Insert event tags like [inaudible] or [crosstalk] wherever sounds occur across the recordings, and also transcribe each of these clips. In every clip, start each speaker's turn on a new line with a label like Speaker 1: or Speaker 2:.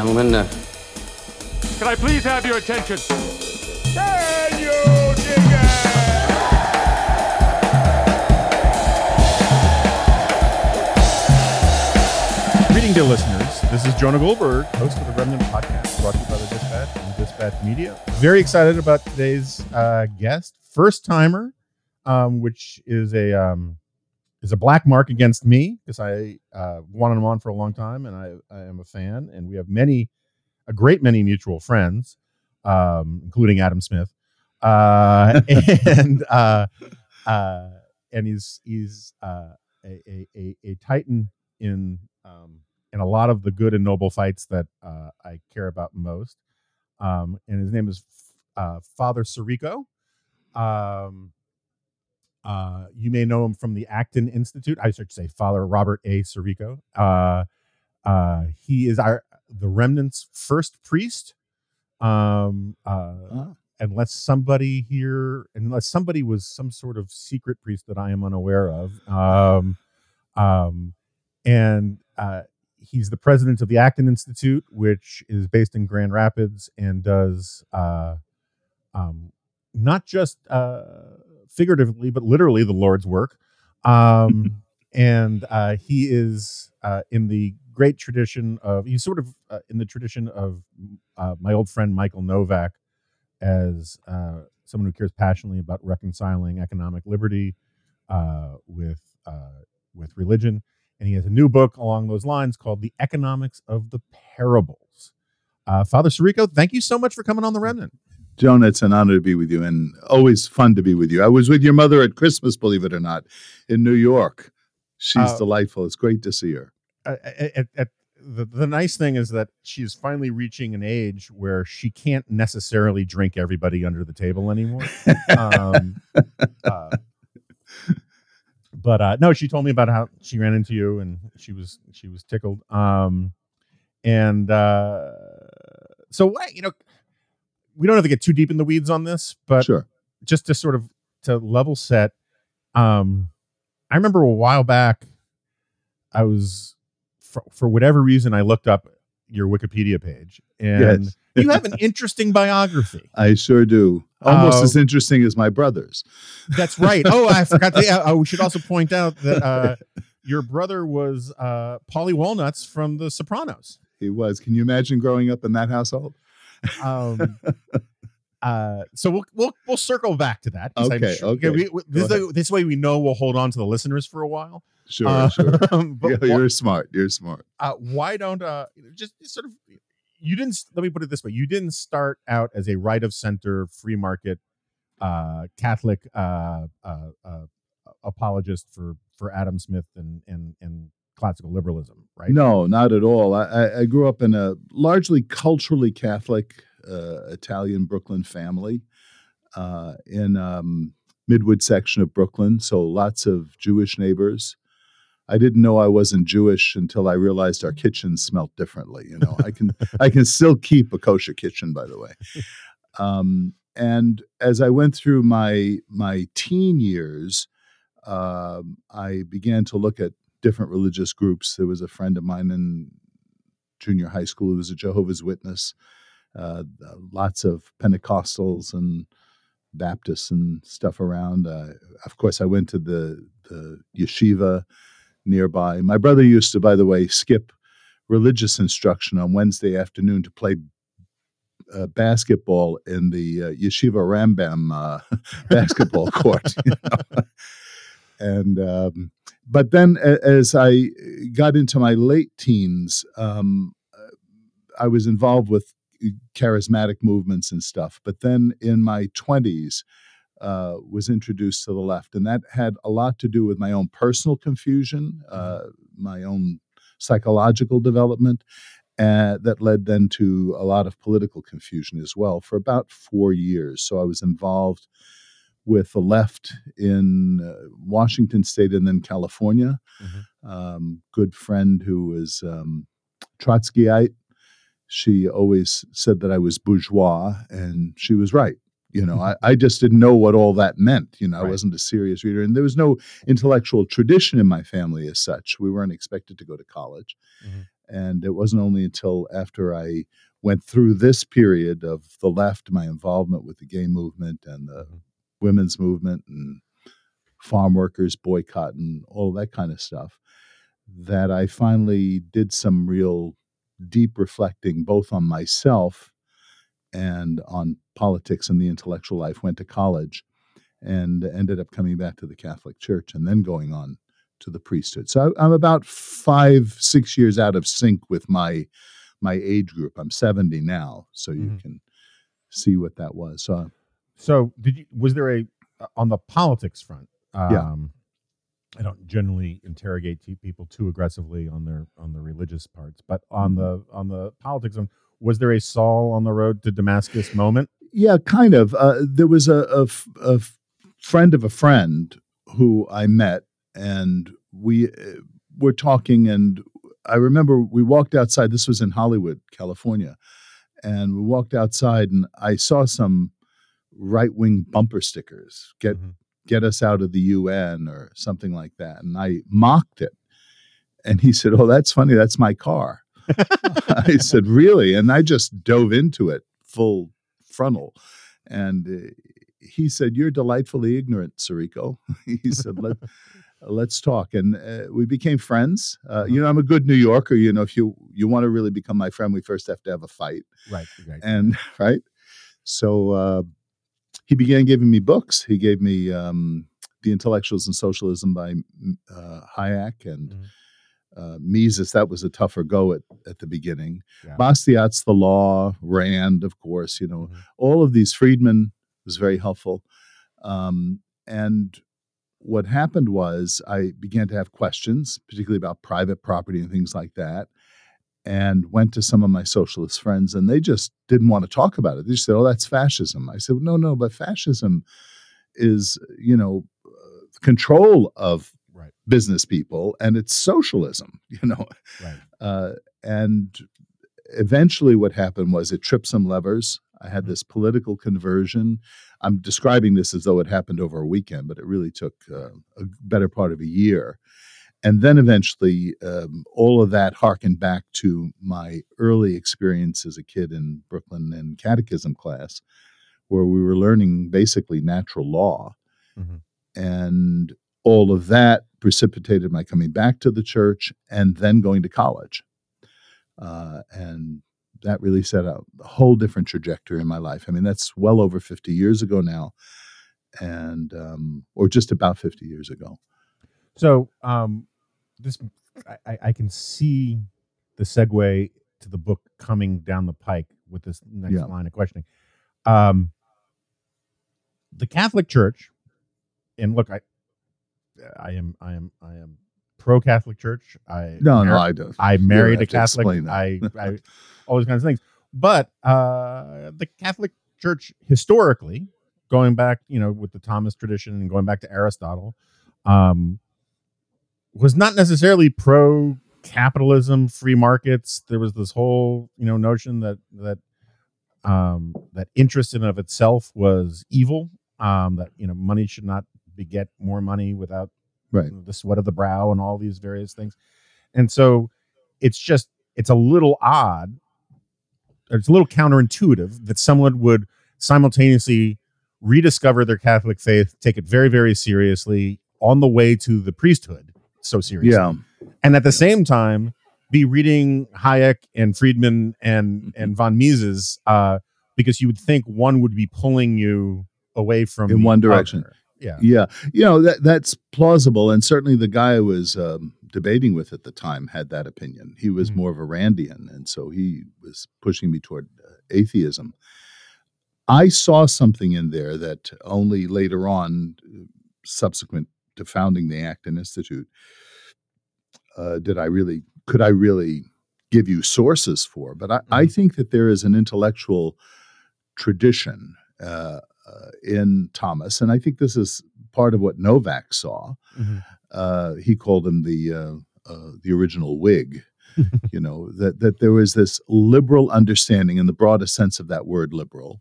Speaker 1: and gentlemen, uh,
Speaker 2: Can I please have your attention? Can you dig it?
Speaker 3: Greeting, dear listeners. This is Jonah Goldberg, host of the Remnant Podcast, brought to you by the Dispatch and Dispatch Media. Very excited about today's uh, guest, first timer, um, which is a um, is a black mark against me because I uh, wanted him on for a long time, and I, I am a fan, and we have many, a great many mutual friends, um, including Adam Smith, uh, [laughs] and uh, uh, and he's he's uh, a, a, a, a titan in um, in a lot of the good and noble fights that uh, I care about most. Um, and his name is uh, Father Sirico. Um, uh, you may know him from the Acton Institute. I should say Father Robert A. Sirico. Uh, uh, he is our the remnant's first priest. Um, uh,
Speaker 4: Ah.
Speaker 3: Unless somebody here, unless somebody was some sort of secret priest that I am unaware of. Um, um, and uh, he's the president of the Acton Institute, which is based in Grand Rapids and does uh, um, not just uh, figuratively, but literally the Lord's work. Um, [laughs] and uh, he is uh, in the great tradition of, he's sort of uh, in the tradition of uh, my old friend Michael Novak as uh, someone who cares passionately about reconciling economic liberty uh, with uh, with religion. And he has a new book along those lines called The Economics of the Parables. Uh, Father Sirico, thank you so much for coming on The Remnant.
Speaker 4: Jonah, it's an honor to be with you and always fun to be with you. I was with your mother at Christmas, believe it or not, in New York. She's
Speaker 3: Uh,
Speaker 4: delightful. It's great to see her.
Speaker 3: At, at, the, the nice thing is that she's finally reaching an age where she can't necessarily drink everybody under the table anymore. um, [laughs] uh, but uh, no, she told me about how she ran into you and she was she was tickled. Um, and uh, so what you know, we don't have to get too deep in the weeds on this, but
Speaker 4: sure.
Speaker 3: just to sort of to level set um i remember a while back i was for, for whatever reason i looked up your wikipedia page and
Speaker 4: Yes.
Speaker 3: you have an interesting biography
Speaker 4: I sure do. Almost
Speaker 3: Uh,
Speaker 4: as interesting as my brother's.
Speaker 3: that's right oh i [laughs] forgot to yeah, oh, we should also point out that uh your brother was uh Paulie Walnuts from the sopranos
Speaker 4: He was. Can you imagine growing up in that household?
Speaker 3: Um uh so we'll we'll we'll circle back to that.
Speaker 4: Okay, okay.
Speaker 3: we, we- this, this way we know we'll hold on to the listeners for a while
Speaker 4: Sure,
Speaker 3: Uh,
Speaker 4: sure. [laughs]
Speaker 3: but
Speaker 4: Yeah, you're smart. You're smart.
Speaker 3: uh, why don't uh just sort of you didn't let me put it this way you didn't start out as a right of center free market uh catholic uh uh, uh apologist for for adam smith and and and classical liberalism right
Speaker 4: No, not at all. I, I, grew up in a largely culturally Catholic uh, Italian Brooklyn family uh, in um, Midwood section of Brooklyn, so lots of Jewish neighbors. I didn't know I wasn't Jewish until I realized our kitchen smelt differently. You know, I can I can still keep a kosher kitchen, by the way. Um, and as I went through my my teen years, um, I began to look at different religious groups. There was a friend of mine in junior high school who was a Jehovah's Witness. Uh, lots of Pentecostals and Baptists and stuff around. Uh, of course, I went to the the yeshiva nearby. My brother used to, by the way, skip religious instruction on Wednesday afternoon to play uh, basketball in the uh, yeshiva Rambam uh, [laughs] basketball court. [laughs] you know. And um, but then as I got into my late teens, um, I was involved with charismatic movements and stuff. But then in my twenties, uh, was introduced to the left, and that had a lot to do with my own personal confusion, uh, my own psychological development, uh, that led then to a lot of political confusion as well for about four years. So I was involved with the left in uh, Washington State and then California. Um, good friend who was um, Trotskyite. She always said that I was bourgeois, and she was right. You know, [laughs] I, I just didn't know what all that meant. You know, I wasn't a serious reader, and there was no intellectual tradition in my family as such. We weren't expected to go to college,
Speaker 3: Mhm.
Speaker 4: And it wasn't only until after I went through this period of the left, my involvement with the gay movement and the
Speaker 3: Mhm.
Speaker 4: Women's movement and farm workers boycott and all that kind of stuff, that I finally did some real deep reflecting both on myself and on politics and the intellectual life. Went to college and ended up coming back to the Catholic Church and then going on to the priesthood. So I'm about five, six years out of sync with my my age group. I'm 70 now, so you
Speaker 3: Mhm.
Speaker 4: can see what that was. So
Speaker 3: So, did you? Was there a on the politics front? Um,
Speaker 4: Yeah.
Speaker 3: I don't generally interrogate people too aggressively on their on the religious parts, but on the on the politics, front, was there a Saul on the road to Damascus moment?
Speaker 4: Yeah, kind of. Uh, there was a, a f- a f- friend of a friend who I met, and we uh, were talking. And I remember we walked outside. This was in Hollywood, California, and we walked outside, and I saw some right wing bumper stickers. Get
Speaker 3: Mhm.
Speaker 4: get us out of the UN or something like that, and I mocked it. And he said, "Oh, that's funny. That's my car." [laughs] I said, "Really?" And I just dove into it full frontal. And uh, he said, "You're delightfully ignorant, Sirico." [laughs] he said, Let, "Let's talk." And uh, we became friends. Uh, You know, I'm a good New Yorker. You know, if you you want to really become my friend, we first have to have a fight.
Speaker 3: Right, right.
Speaker 4: And [laughs] right, so uh, he began giving me books. He gave me um, "The Intellectuals and Socialism" by uh, Hayek and.
Speaker 3: Mhm.
Speaker 4: Uh, Mises, that was a tougher go at, at the beginning.
Speaker 3: Yeah.
Speaker 4: Bastiat's The Law, Rand, of course, you know,
Speaker 3: Mhm.
Speaker 4: all of these Friedman was very helpful. Um, and what happened was I began to have questions, particularly about private property and things like that, and went to some of my socialist friends, and they just didn't want to talk about it. They just said, "Oh, that's fascism." I said, "No, no, but fascism is, you know, uh, control of
Speaker 3: Right.
Speaker 4: business people, and it's socialism, [laughs] you know."
Speaker 3: Right.
Speaker 4: Uh, and eventually, what happened was it tripped some levers. I had
Speaker 3: Mhm.
Speaker 4: this political conversion. I'm describing this as though it happened over a weekend, but it really took uh, a better part of a year. And then eventually, um, all of that harkened back to my early experience as a kid in Brooklyn in catechism class, where we were learning basically natural law.
Speaker 3: Mhm.
Speaker 4: And all of that precipitated my coming back to the church and then going to college. Uh, and that really set out a whole different trajectory in my life. I mean, that's well over 50 years ago now, and um, or just about 50 years ago.
Speaker 3: So, um, this I, I- can see the segue to the book coming down the pike with this next
Speaker 4: Yeah.
Speaker 3: line of questioning. Um, the Catholic Church, and look, I, I am, I am, I am pro Catholic Church. I
Speaker 4: No, no, I don't.
Speaker 3: I married a Catholic. I, I, [laughs] all these kinds of things. But uh, the Catholic Church historically, going back, you know, with the Thomas tradition and going back to Aristotle, um, was not necessarily pro capitalism, free markets. There was this whole, you know, notion that that um, that interest in and of itself was evil. Um, that you know, money should not beget more money without
Speaker 4: Right.
Speaker 3: the sweat of the brow and all these various things. And so it's just it's a little odd. It's a little counterintuitive that someone would simultaneously rediscover their Catholic faith, take it very, very seriously on the way to the priesthood, so seriously,
Speaker 4: Yeah,
Speaker 3: and at the same time be reading Hayek and Friedman and
Speaker 4: Mhm.
Speaker 3: and von Mises, uh, because you would think one would be pulling you away from
Speaker 4: In one direction.
Speaker 3: Yeah,
Speaker 4: yeah. You know that that's plausible, and certainly the guy I was um, debating with at the time had that opinion. He was
Speaker 3: Mhm.
Speaker 4: more of a Randian, and so he was pushing me toward uh, atheism. I saw something in there that only later on, uh, subsequent to founding the Acton Institute, uh, did I really could I really give you sources for. But I, I
Speaker 3: Mhm.
Speaker 4: think that there is an intellectual tradition uh, uh, in Thomas, and I think this is part of what Novak saw.
Speaker 3: Mhm.
Speaker 4: Uh, he called him the uh, uh, the original Whig. [laughs] you know that that there was this liberal understanding, in the broadest sense of that word, liberal,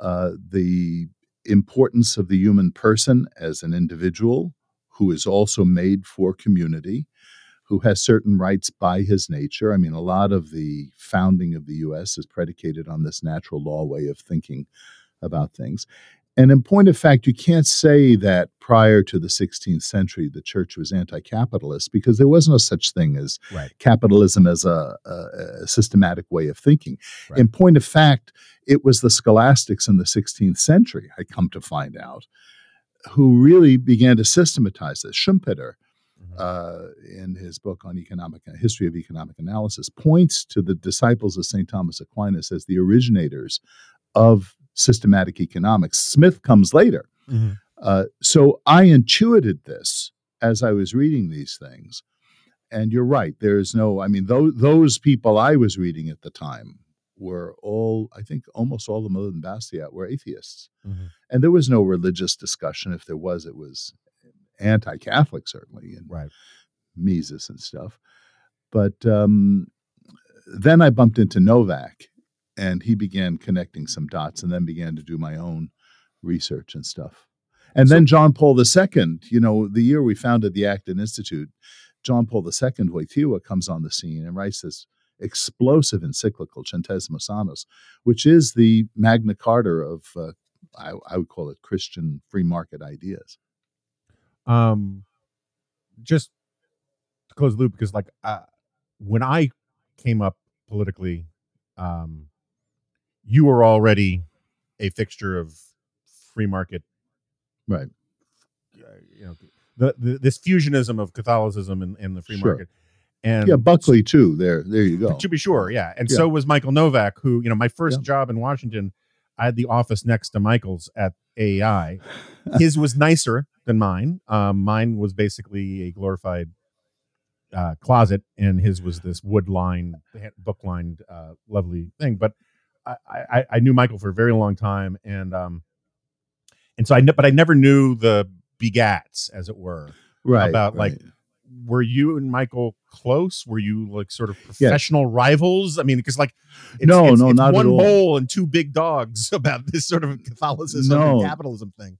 Speaker 4: uh, the importance of the human person as an individual who is also made for community, who has certain rights by his nature. I mean, a lot of the founding of the U.S. is predicated on this natural law way of thinking about things. And in point of fact, you can't say that prior to the 16th century the church was anti-capitalist because there was no such thing as
Speaker 3: Right.
Speaker 4: capitalism as a, a, a systematic way of thinking.
Speaker 3: Right.
Speaker 4: In point of fact, it was the scholastics in the 16th century, I come to find out, who really began to systematize this. Schumpeter,
Speaker 3: Mhm.
Speaker 4: uh, in his book on economic history of economic analysis, points to the disciples of St. Thomas Aquinas as the originators of systematic economics. Smith comes later.
Speaker 3: Mhm.
Speaker 4: Uh, so I intuited this as I was reading these things. And you're right. There's no, I mean, those, those people I was reading at the time were all, I think almost all of them other than Bastiat were atheists.
Speaker 3: Mhm.
Speaker 4: And there was no religious discussion. If there was, it was anti Catholic, certainly, and
Speaker 3: Right.
Speaker 4: Mises and stuff. But um, then I bumped into Novak and he began connecting some dots and then began to do my own research and stuff. And then John Paul II, you know, the year we founded the Acton Institute, John Paul II, Wojtyła, comes on the scene and writes this explosive encyclical, Centesimus Annus, which is the Magna Carta of, uh, I, I would call it Christian free market ideas.
Speaker 3: um just to close the loop because like uh, when i came up politically um you were already a fixture of free market
Speaker 4: Right.
Speaker 3: uh, you know the, the this fusionism of catholicism and, and the free
Speaker 4: Sure.
Speaker 3: market and
Speaker 4: Yeah, Buckley, too. There, there you go.
Speaker 3: to be sure yeah and
Speaker 4: Yeah.
Speaker 3: so was michael novak who you know my first
Speaker 4: Yeah.
Speaker 3: job in washington i had the office next to michael's at AEI. [laughs] his was nicer than mine um, mine was basically a glorified uh, closet and his was this wood lined book lined uh, lovely thing but I, I i knew michael for a very long time and um and so i kn- but i never knew the begats as it were
Speaker 4: right.
Speaker 3: about, like,
Speaker 4: right.
Speaker 3: Were you and Michael close? Were you like sort of professional rivals? I mean, because like it's,
Speaker 4: No,
Speaker 3: it's,
Speaker 4: no,
Speaker 3: it's
Speaker 4: not at
Speaker 3: one bowl and two big dogs [laughs] about this sort of Catholicism and capitalism thing.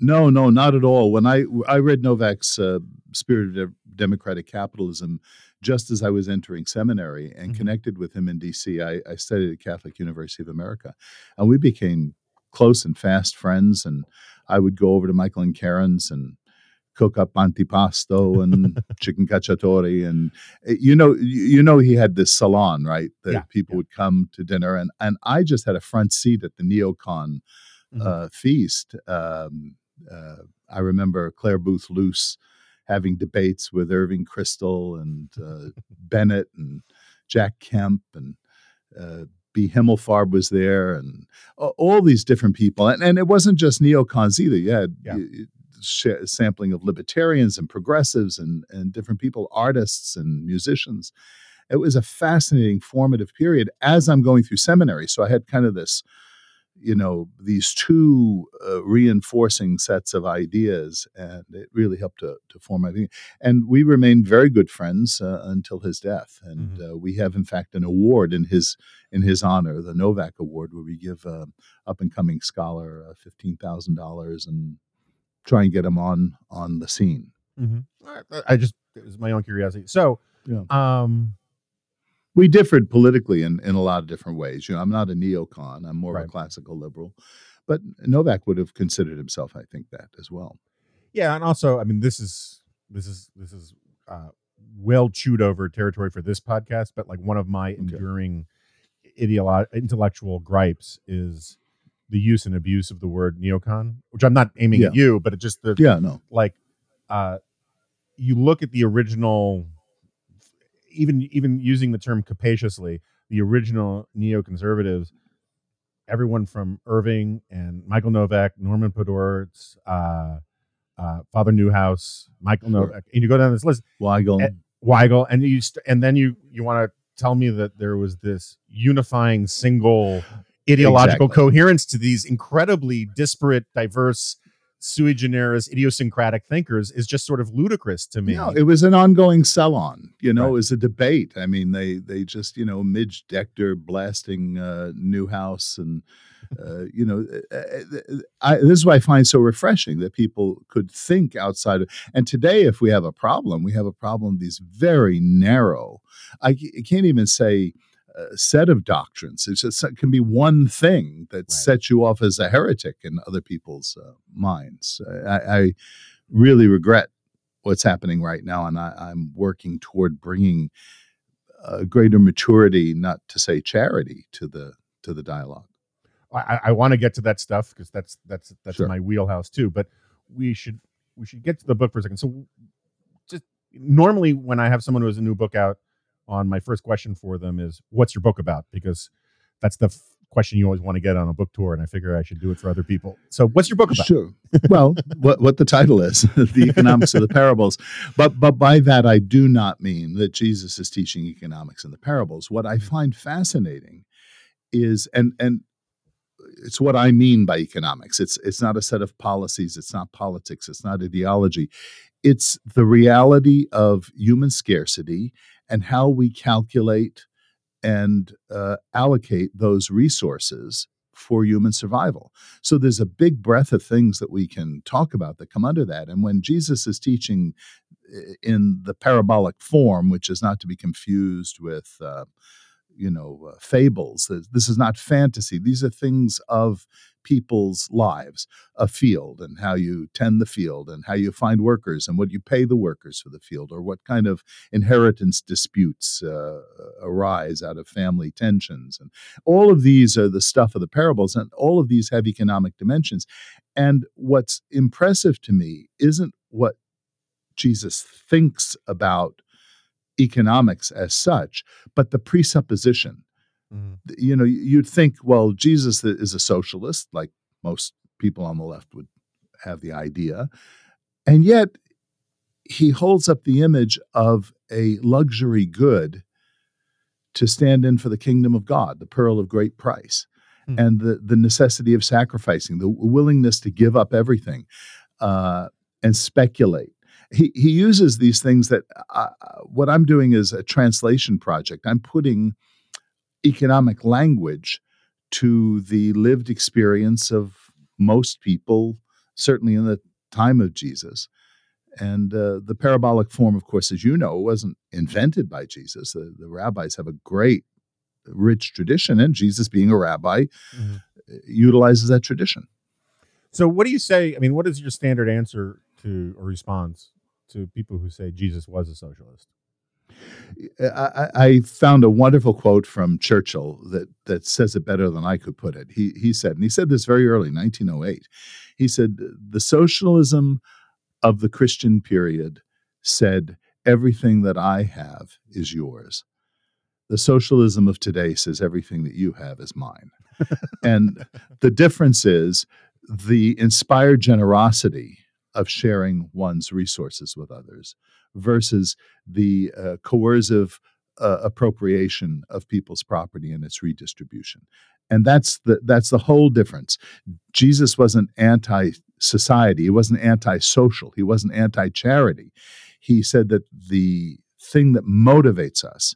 Speaker 4: No, no, not at all. When I I read Novak's uh, Spirit of Democratic Capitalism just as I was entering seminary and
Speaker 3: Mhm.
Speaker 4: connected with him in D.C. I, I studied at Catholic University of America, and we became close and fast friends. And I would go over to Michael and Karen's and cook up antipasto and [laughs] chicken cacciatore, and uh, you know, you, know, he had this salon, right? That
Speaker 3: Yeah,
Speaker 4: people
Speaker 3: yeah.
Speaker 4: would come to dinner, and and I just had a front seat at the neocon
Speaker 3: Mhm.
Speaker 4: uh, feast. Um, uh, I remember Clare Boothe Luce having debates with Irving Kristol and uh, [laughs] Bennett and Jack Kemp and uh, B. Himmelfarb was there and all these different people. And, and it wasn't just neocons either. You had
Speaker 3: Yeah.
Speaker 4: Sh- sampling of libertarians and progressives and, and different people, artists and musicians. It was a fascinating, formative period as I'm going through seminary. So I had kind of this you know these two uh, reinforcing sets of ideas and it really helped to, to form my thinking and we remained very good friends uh, until his death and uh, we have in fact an award in his in his honor the novak award where we give uh, up and coming scholar uh, $15000 and try and get him on on the scene
Speaker 3: Mhm. I- I just it was my own curiosity. So,
Speaker 4: Yeah.
Speaker 3: um,
Speaker 4: we differed politically in, in a lot of different ways. You know, I'm not a neocon. I'm more of a classical liberal. But Novak would have considered himself, I think, that as well.
Speaker 3: yeah, and also, I mean, this is this is this is uh, well chewed over territory for this podcast, but like one of my enduring ideolo- intellectual gripes is the use and abuse of the word neocon, which I'm not aiming at you, but it just the
Speaker 4: Yeah, no.
Speaker 3: like uh you look at the original even even using the term capaciously the original neoconservatives everyone from irving and michael novak Norman Podhoretz uh uh father Neuhaus michael
Speaker 4: Sure.
Speaker 3: novak and you go down this list
Speaker 4: Weigel.
Speaker 3: Eh, weigel and you st- and then you you want to tell me that there was this unifying single ideological
Speaker 4: Exactly.
Speaker 3: coherence to these incredibly disparate diverse sui generis idiosyncratic thinkers is just sort of ludicrous to me.
Speaker 4: No, it was an ongoing sell-on. You know,
Speaker 3: Right.
Speaker 4: it was a debate. I mean, they they just you know Midge Decter blasting uh, Neuhaus, and uh, you know, uh, uh, I, this is what I find so refreshing that people could think outside. of And today, if we have a problem, we have a problem. These very narrow—I can't even say. A set of doctrines. It's just, it can be one thing that
Speaker 3: Right.
Speaker 4: sets you off as a heretic in other people's uh, minds. I, I really regret what's happening right now, and I, I'm working toward bringing a greater maturity, not to say charity, to the to the dialogue.
Speaker 3: I, I want to get to that stuff because that's that's that's
Speaker 4: Sure.
Speaker 3: my wheelhouse too. But we should we should get to the book for a second. So, just normally when I have someone who has a new book out, on my first question for them is, "What's your book about?" Because that's the f- question you always want to get on a book tour, and I figure I should do it for other people. So, what's your book about?
Speaker 4: Sure. well, what what the title is, [laughs] the economics of the parables, but but by that I do not mean that Jesus is teaching economics in the parables. What I find fascinating is, and and it's what I mean by economics. It's it's not a set of policies. It's not politics. It's not ideology. It's the reality of human scarcity and how we calculate and uh, allocate those resources for human survival. So there's a big breadth of things that we can talk about that come under that. And when Jesus is teaching in the parabolic form, which is not to be confused with, uh, you know, uh, fables, this is not fantasy. These are things of people's lives, a field and how you tend the field and how you find workers and what you pay the workers for the field or what kind of inheritance disputes uh, arise out of family tensions and all of these are the stuff of the parables and all of these have economic dimensions and what's impressive to me isn't what jesus thinks about economics as such but the presupposition
Speaker 3: Mhm.
Speaker 4: you know you'd think well jesus is a socialist like most people on the left would have the idea and yet he holds up the image of a luxury good to stand in for the kingdom of God, the pearl of great price,
Speaker 3: Hmm.
Speaker 4: and the, the necessity of sacrificing, the willingness to give up everything uh, and speculate. He, he uses these things that uh, what I'm doing is a translation project. I'm putting economic language to the lived experience of most people, certainly in the time of Jesus. And uh, the parabolic form, of course, as you know, wasn't invented by Jesus. The, the rabbis have a great, rich tradition, and Jesus, being a rabbi,
Speaker 3: Mhm.
Speaker 4: utilizes that tradition.
Speaker 3: So, what do you say? I mean, what is your standard answer to or response to people who say Jesus was a socialist?
Speaker 4: I, I found a wonderful quote from Churchill that that says it better than I could put it. He he said, and he said this very early, 1908. He said, "The socialism of the Christian period said everything that I have is yours. The socialism of today says everything that you have is mine." [laughs] and the difference is the inspired generosity of sharing one's resources with others versus the uh, coercive uh, appropriation of people's property and its redistribution. And that's the that's the whole difference. Jesus wasn't anti-society. He wasn't anti-social. He wasn't anti-charity. He said that the thing that motivates us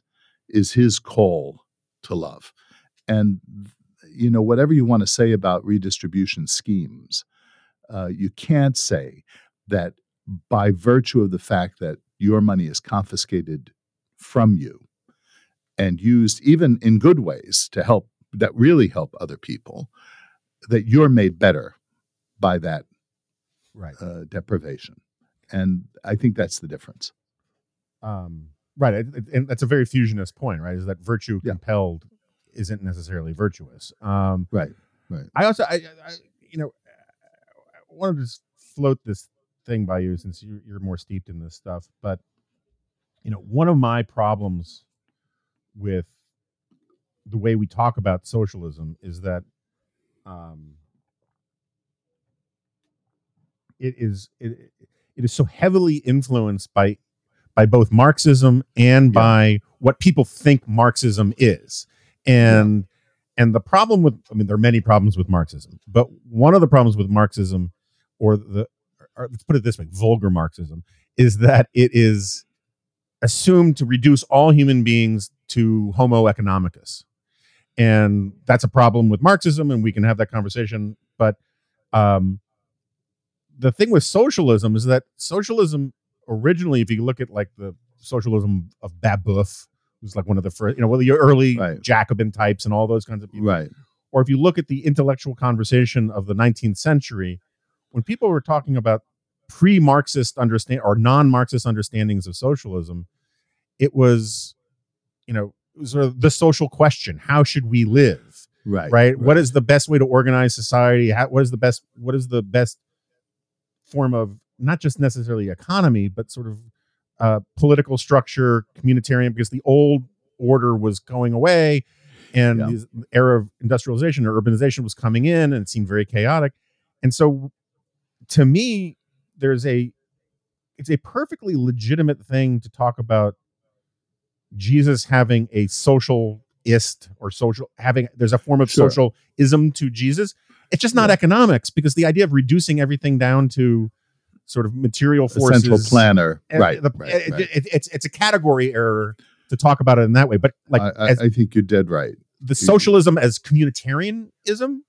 Speaker 4: is his call to love. And you know, whatever you want to say about redistribution schemes, uh, you can't say that by virtue of the fact that your money is confiscated from you and used even in good ways to help that really help other people that you're made better by that
Speaker 3: Right.
Speaker 4: uh, deprivation and i think that's the difference
Speaker 3: Um, right. And that's a very fusionist point, right? Is that virtue
Speaker 4: Yeah.
Speaker 3: compelled isn't necessarily virtuous. Um,
Speaker 4: right right
Speaker 3: I also, I, I, you know, wanted to just float this thing by you since you're, you're more steeped in this stuff. But, you know, one of my problems with the way we talk about socialism is that um, it is it, it is so heavily influenced by by both Marxism and
Speaker 4: Yeah.
Speaker 3: by what people think Marxism is. And and the problem with I mean there are many problems with Marxism, but one of the problems with Marxism or the or let's put it this way, vulgar Marxism is that it is assumed to reduce all human beings to Homo economicus, and that's a problem with Marxism, and we can have that conversation. But um, the thing with socialism is that socialism originally, if you look at like the socialism of Babeuf, who's like one of the first, you know, one of the early
Speaker 4: Right.
Speaker 3: Jacobin types and all those kinds of people,
Speaker 4: Right.
Speaker 3: or if you look at the intellectual conversation of the 19th century, when people were talking about pre-Marxist understand or non-Marxist understandings of socialism, it was, you know, it was sort of the social question: How should we live?
Speaker 4: Right.
Speaker 3: Right? What is the best way to organize society? How, what is the best? What is the best form of not just necessarily economy, but sort of uh, political structure, communitarian? Because the old order was going away, and
Speaker 4: Yeah.
Speaker 3: the era of industrialization or urbanization was coming in, and it seemed very chaotic. And so, to me, there's a it's a perfectly legitimate thing to talk about Jesus having a socialist or social having there's a form of
Speaker 4: Sure.
Speaker 3: socialism to Jesus. It's just not
Speaker 4: Yeah.
Speaker 3: economics because the idea of reducing everything down to sort of material
Speaker 4: A
Speaker 3: forces
Speaker 4: central planner.
Speaker 3: uh,
Speaker 4: Right.
Speaker 3: the-
Speaker 4: right,
Speaker 3: it-
Speaker 4: right.
Speaker 3: it- it's it's a category error to talk about it in that way. But like
Speaker 4: I, I,
Speaker 3: as
Speaker 4: I think you're dead right.
Speaker 3: the socialism as communitarianism,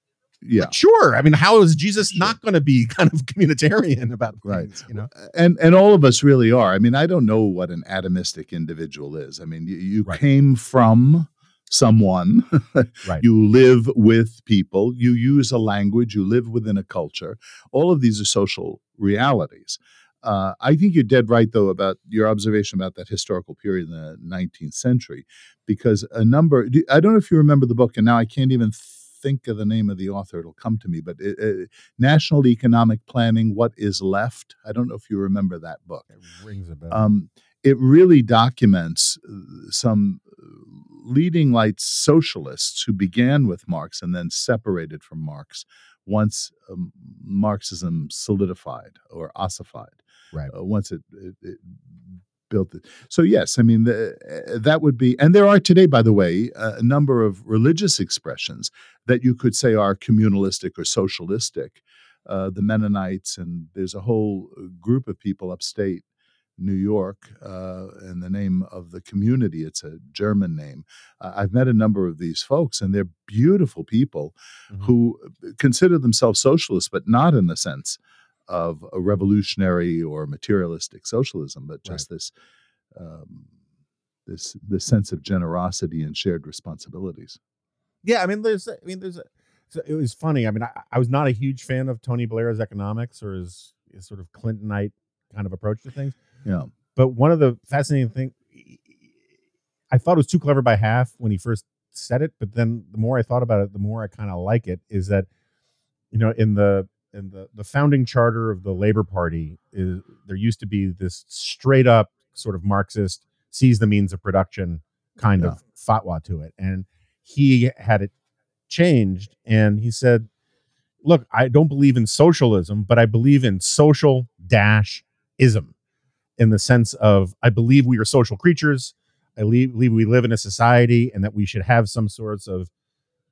Speaker 4: Yeah.
Speaker 3: like, sure. I mean, how is Jesus
Speaker 4: Sure.
Speaker 3: not going to be [laughs] kind of communitarian about
Speaker 4: Right.
Speaker 3: You know,
Speaker 4: and and all of us really are. I mean, I don't know what an atomistic individual is. I mean, you, you
Speaker 3: Right.
Speaker 4: came from someone, [laughs]
Speaker 3: Right.
Speaker 4: you live with people, you use a language, you live within a culture. All of these are social realities. Uh, I think you're dead right, though, about your observation about that historical period in the 19th century, because a number, I don't know if you remember the book, and now I can't even think of the name of the author, it'll come to me, but it, uh, National Economic Planning What is Left. I don't know if you remember that book.
Speaker 3: it rings a bell.
Speaker 4: Um, it really documents uh, some leading light socialists who began with Marx and then separated from Marx once um, Marxism solidified or ossified.
Speaker 3: Right.
Speaker 4: Uh, once it, it, it built it. So yes, I mean the, uh, that would be, and there are today, by the way, a number of religious expressions that you could say are communalistic or socialistic. Uh, the Mennonites, and there's a whole group of people upstate New York, uh, in the name of the community. It's a German name. Uh, I've met a number of these folks, and they're beautiful people
Speaker 3: Mhm.
Speaker 4: who consider themselves socialists, but not in the sense of a revolutionary or materialistic socialism, but just this um, this this sense of generosity and shared responsibilities.
Speaker 3: Yeah, I mean, there's, I mean, there's, a, so it was funny. I mean, I, I was not a huge fan of Tony Blair's economics or his, his sort of Clintonite kind of approach to things.
Speaker 4: Yeah,
Speaker 3: But one of the fascinating things, I thought it was too clever by half when he first said it. But then the more I thought about it, the more I kind of like it. Is that, you know, in the in the the founding charter of the Labor Party, is there used to be this straight up sort of Marxist seize the means of production kind of fatwa to it, and he had it changed, and he said, "Look, I don't believe in socialism, but I believe in social dash ism." in the sense of I believe we are social creatures. I believe we live in a society and that we should have some sorts of,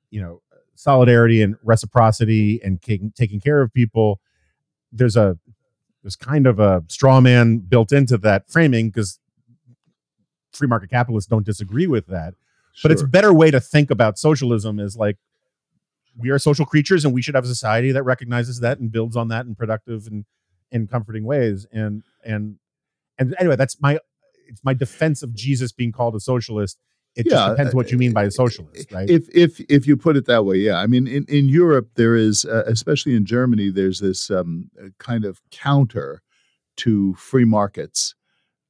Speaker 3: you know, solidarity and reciprocity and taking taking care of people. There's a there's kind of a straw man built into that framing because free market capitalists don't disagree with that. But it's a better way to think about socialism is like we are social creatures and we should have a society that recognizes that and builds on that in productive and in comforting ways. And and and anyway, that's my it's my defense of Jesus being called a socialist. It
Speaker 4: Yeah,
Speaker 3: just depends what you mean by a socialist, right?
Speaker 4: If if if you put it that way, yeah. I mean, in in Europe, there is, uh, especially in Germany, there's this um, uh, kind of counter to free markets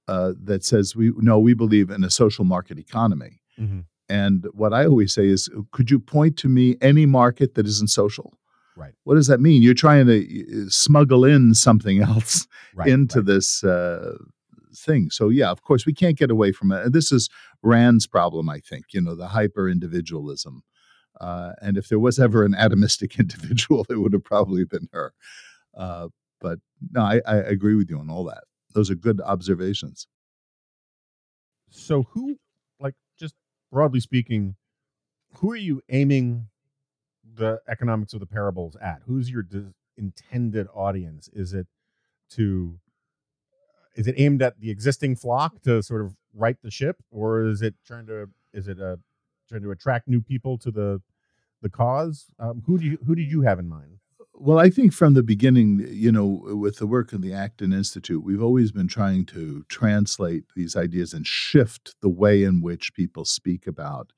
Speaker 4: uh, that says we no, we believe in a social market economy.
Speaker 3: Mhm.
Speaker 4: And what I always say is, could you point to me any market that isn't social?
Speaker 3: Right.
Speaker 4: What does that mean? You're trying to uh, smuggle in something [laughs] else
Speaker 3: right,
Speaker 4: into
Speaker 3: right.
Speaker 4: this uh, thing. So yeah, of course, we can't get away from it. This is Rand's problem, I think. You know, the hyper individualism. Uh, and if there was ever an atomistic [laughs] individual, it would have probably been her. Uh, but no, I, I agree with you on all that. Those are good observations.
Speaker 3: So who, like, just broadly speaking, who are you aiming the economics of the parables at? Who's your de- intended audience? Is it to is it aimed at the existing flock to sort of right the ship, or is it trying to is it a trying to attract new people to the the cause? Um, who do you who did you have in mind?
Speaker 4: Well, I think from the beginning, you know, with the work of the Acton Institute, we've always been trying to translate these ideas and shift the way in which people speak about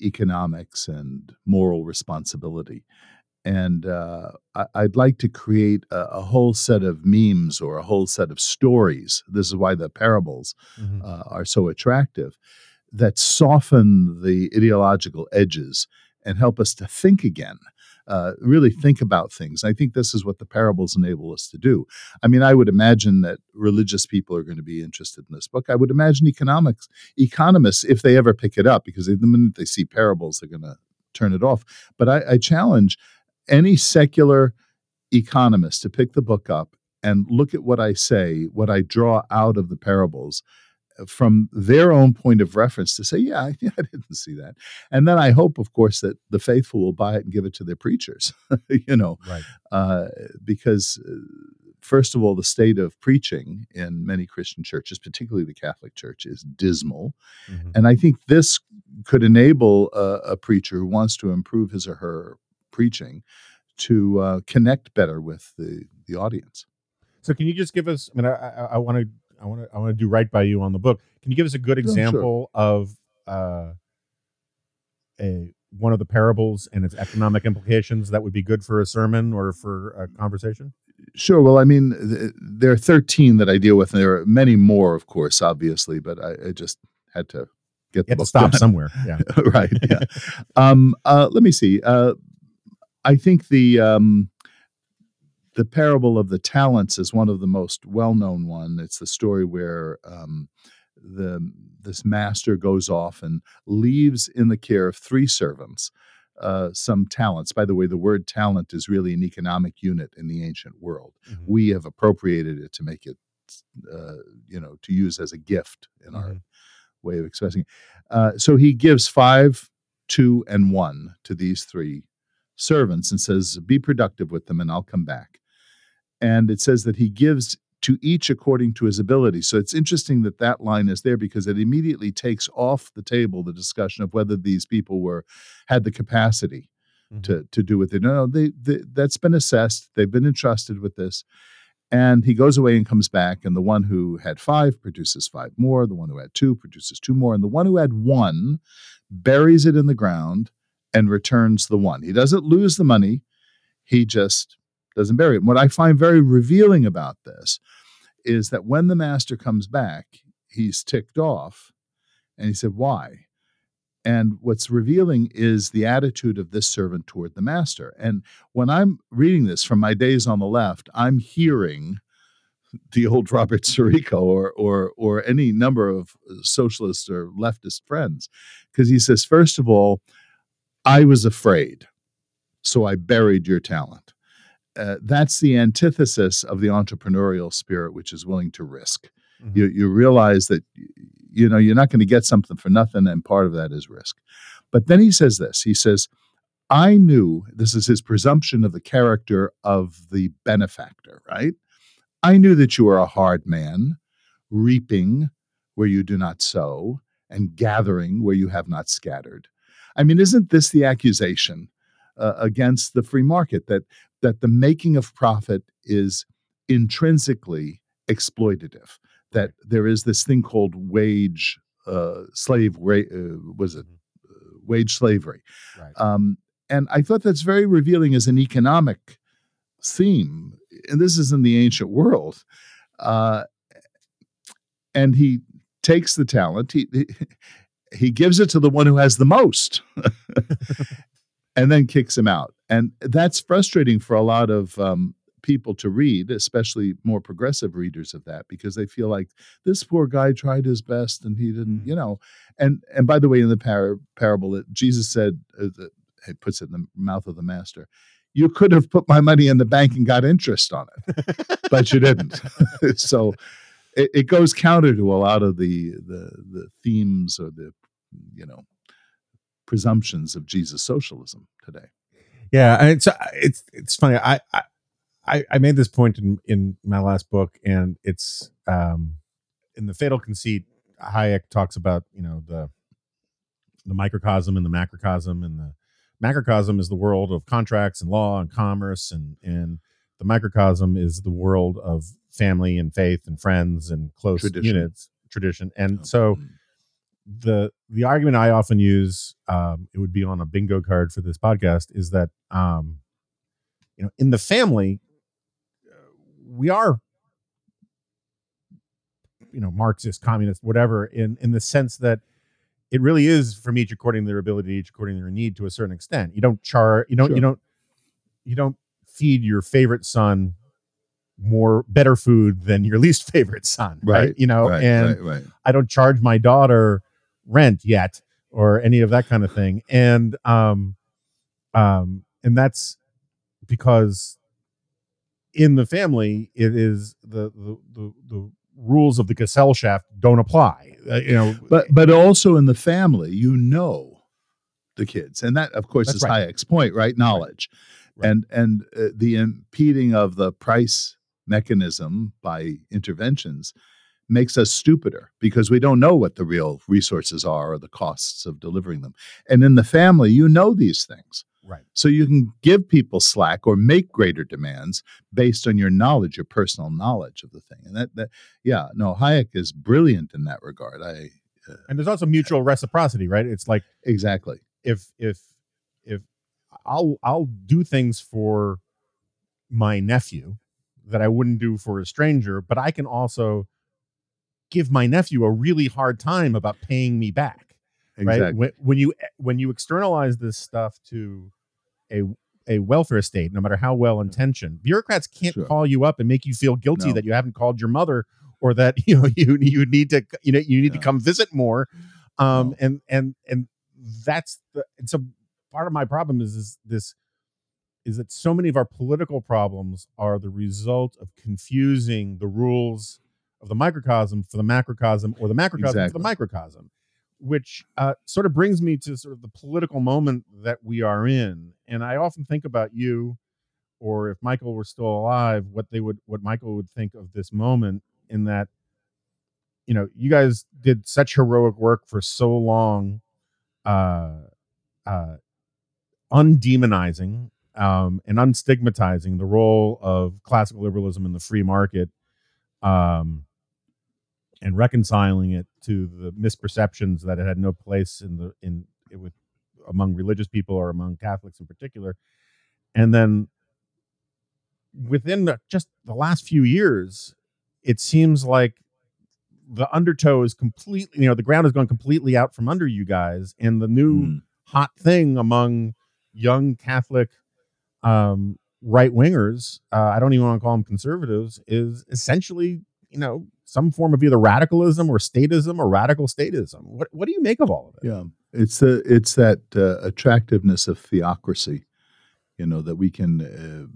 Speaker 4: economics and moral responsibility. And uh, I, would like to create a, a, whole set of memes or a whole set of stories. This is why the parables mm-hmm. uh, are so attractive that soften the ideological edges and help us to think again. Uh, really think about things. I think this is what the parables enable us to do. I mean, I would imagine that religious people are going to be interested in this book. I would imagine economics economists, if they ever pick it up, because the minute they see parables, they're going to turn it off. But I, I challenge any secular economist to pick the book up and look at what I say, what I draw out of the parables, from their own point of reference to say, yeah, I, [laughs] I, didn't see that. And then I hope, of course, that the faithful will buy it and give it to their preachers, [laughs] you know,
Speaker 3: right.
Speaker 4: uh, because uh, first of all, the state of preaching in many Christian churches, particularly the Catholic Church, is dismal. Mm-hmm. And I think this could enable a, a, preacher who wants to improve his or her preaching to uh, connect better with the, the audience.
Speaker 3: So, can you just give us? I mean, I, want to I want to I want to do right by you on the book. Can you give us a good example sure. of uh, a one of the parables and its economic implications that would be good for a sermon or for a conversation?
Speaker 4: Sure. Well, I mean, th- there are 13 that I deal with, and there are many more, of course, obviously, but I, I just had to get
Speaker 3: the book to stop done. somewhere. Yeah. [laughs]
Speaker 4: right. Yeah. [laughs] um, uh, let me see. Uh, I think the um, the parable of the talents is one of the most well-known one. It's the story where um, the this master goes off and leaves in the care of three servants uh, some talents. By the way, the word talent is really an economic unit in the ancient world. Mm-hmm. We have appropriated it to make it, uh, you know, to use as a gift in mm-hmm. our way of expressing it. Uh, so he gives five, two, and one to these three servants and says, Be productive with them, and I'll come back and it says that he gives to each according to his ability. So it's interesting that that line is there because it immediately takes off the table the discussion of whether these people were had the capacity mm-hmm. to to do with it. No, no, they, they that's been assessed. They've been entrusted with this. And he goes away and comes back, and the one who had five produces five more. The one who had two produces two more. And the one who had one buries it in the ground and returns the one. He doesn't lose the money, he just doesn't bury it. And what I find very revealing about this is that when the master comes back, he's ticked off and he said, Why? And what's revealing is the attitude of this servant toward the master. And when I'm reading this from my days on the left, I'm hearing the old Robert Sirico or or or any number of socialist or leftist friends, because he says, first of all, I was afraid, so I buried your talent uh, that's the antithesis of the entrepreneurial spirit, which is willing to risk. Mm-hmm. You, you realize that you know you're not going to get something for nothing, and part of that is risk. But then he says this. He says, "I knew this is his presumption of the character of the benefactor, right? I knew that you were a hard man, reaping where you do not sow, and gathering where you have not scattered." I mean, isn't this the accusation uh, against the free market that that the making of profit is intrinsically exploitative. That there is this thing called wage uh, slave wa- uh, was it mm-hmm. uh, wage slavery, right. um, and I thought that's very revealing as an economic theme. And this is in the ancient world, uh, and he takes the talent. He, he he gives it to the one who has the most [laughs] and then kicks him out. And that's frustrating for a lot of um, people to read, especially more progressive readers of that, because they feel like this poor guy tried his best and he didn't, mm. you know. And and by the way, in the par- parable, that Jesus said, uh, he puts it in the mouth of the master. You could have put my money in the bank and got interest on it, but you didn't. [laughs] so it, it goes counter to a lot of the the the themes or the you know presumptions of Jesus socialism today.
Speaker 3: Yeah, and it's it's it's funny. I, I I, made this point in, in my last book, and it's um, in the Fatal Conceit. Hayek talks about you know the the microcosm and the macrocosm, and the macrocosm is the world of contracts and law and commerce, and and the microcosm is the world of family and faith and friends and close
Speaker 4: Tradition.
Speaker 3: units, tradition. And
Speaker 4: Oh,
Speaker 3: so
Speaker 4: mm.
Speaker 3: The the argument I often use, um, it would be on a bingo card for this podcast, is that um, you know in the family uh, we are you know Marxist, communist, whatever, in in the sense that it really is from each according to their ability, each according to their need to a certain extent. You don't char, you don't,
Speaker 4: Sure.
Speaker 3: you don't, you don't feed your favorite son more better food than your least [laughs] favorite son, right?
Speaker 4: Right,
Speaker 3: You know,
Speaker 4: right,
Speaker 3: and
Speaker 4: right, right.
Speaker 3: I don't charge my daughter rent yet or any of that kind of thing. And um um and that's because in the family it is the the the, the rules of the Gesellschaft don't apply. Uh, you know,
Speaker 4: But but also in the family, you know the kids, and that of course
Speaker 3: That's
Speaker 4: is
Speaker 3: right.
Speaker 4: Hayek's point, right? Knowledge,
Speaker 3: Right.
Speaker 4: and and uh, the impeding of the price mechanism by interventions makes us stupider because we don't know what the real resources are or the costs of delivering them. And in the family, you know these things.
Speaker 3: right.
Speaker 4: So you can give people slack or make greater demands based on your knowledge, your personal knowledge of the thing. And that, that yeah, no, Hayek is brilliant in that regard. I uh,
Speaker 3: And there's also mutual reciprocity, right? It's like
Speaker 4: exactly.
Speaker 3: if if if I'll I'll do things for my nephew that I wouldn't do for a stranger, but I can also give my nephew a really hard time about paying me back.
Speaker 4: Exactly.
Speaker 3: Right? When, when you when you externalize this stuff to a a welfare state, no matter how well intentioned, bureaucrats can't
Speaker 4: Sure.
Speaker 3: call you up and make you feel guilty
Speaker 4: No.
Speaker 3: that you haven't called your mother or that [laughs] you know you you need to you know you need to come visit more. Um
Speaker 4: No.
Speaker 3: and and and that's the and so part of my problem is is this is that so many of our political problems are the result of confusing the rules of the microcosm for the macrocosm or the macrocosm for the microcosm which uh, sort of brings me to sort of the political moment that we are in. And i often think about you or if michael were still alive what they would what michael would think of this moment in that you know you guys did such heroic work for so long uh uh undemonizing um and unstigmatizing the role of classical liberalism in the free market um and reconciling it to the misperceptions that it had no place in the in it with among religious people or among catholics in particular and then within the, just the last few years it seems like the undertow is completely you know the ground has gone completely out from under you guys and the new
Speaker 4: Mm.
Speaker 3: hot thing among young catholic um right wingers uh, i don't even want to call them conservatives is essentially you know some form of either radicalism or statism or radical statism what what do you make of all of it
Speaker 4: Yeah, it's the it's that uh, attractiveness of theocracy, you know, that we can. Uh,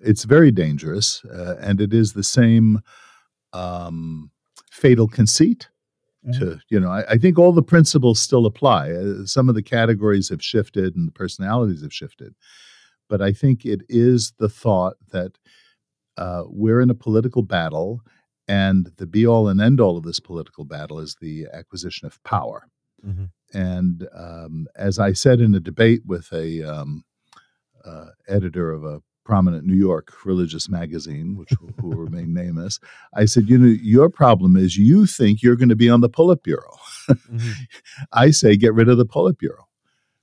Speaker 4: it's very dangerous, uh, and it is the same um, fatal conceit. To you know, I, I think all the principles still apply. Uh, some of the categories have shifted, and the personalities have shifted, but I think it is the thought that uh, we're in a political battle, and the be all and end all of this political battle is the acquisition of power.
Speaker 3: Mhm.
Speaker 4: And um, as I said in a debate with a um, uh, editor of a prominent New York religious magazine, which will, who will remain nameless, I said, you know, your problem is you think you're going to be on the Politburo.
Speaker 3: Mhm. [laughs]
Speaker 4: I say, get rid of the Politburo.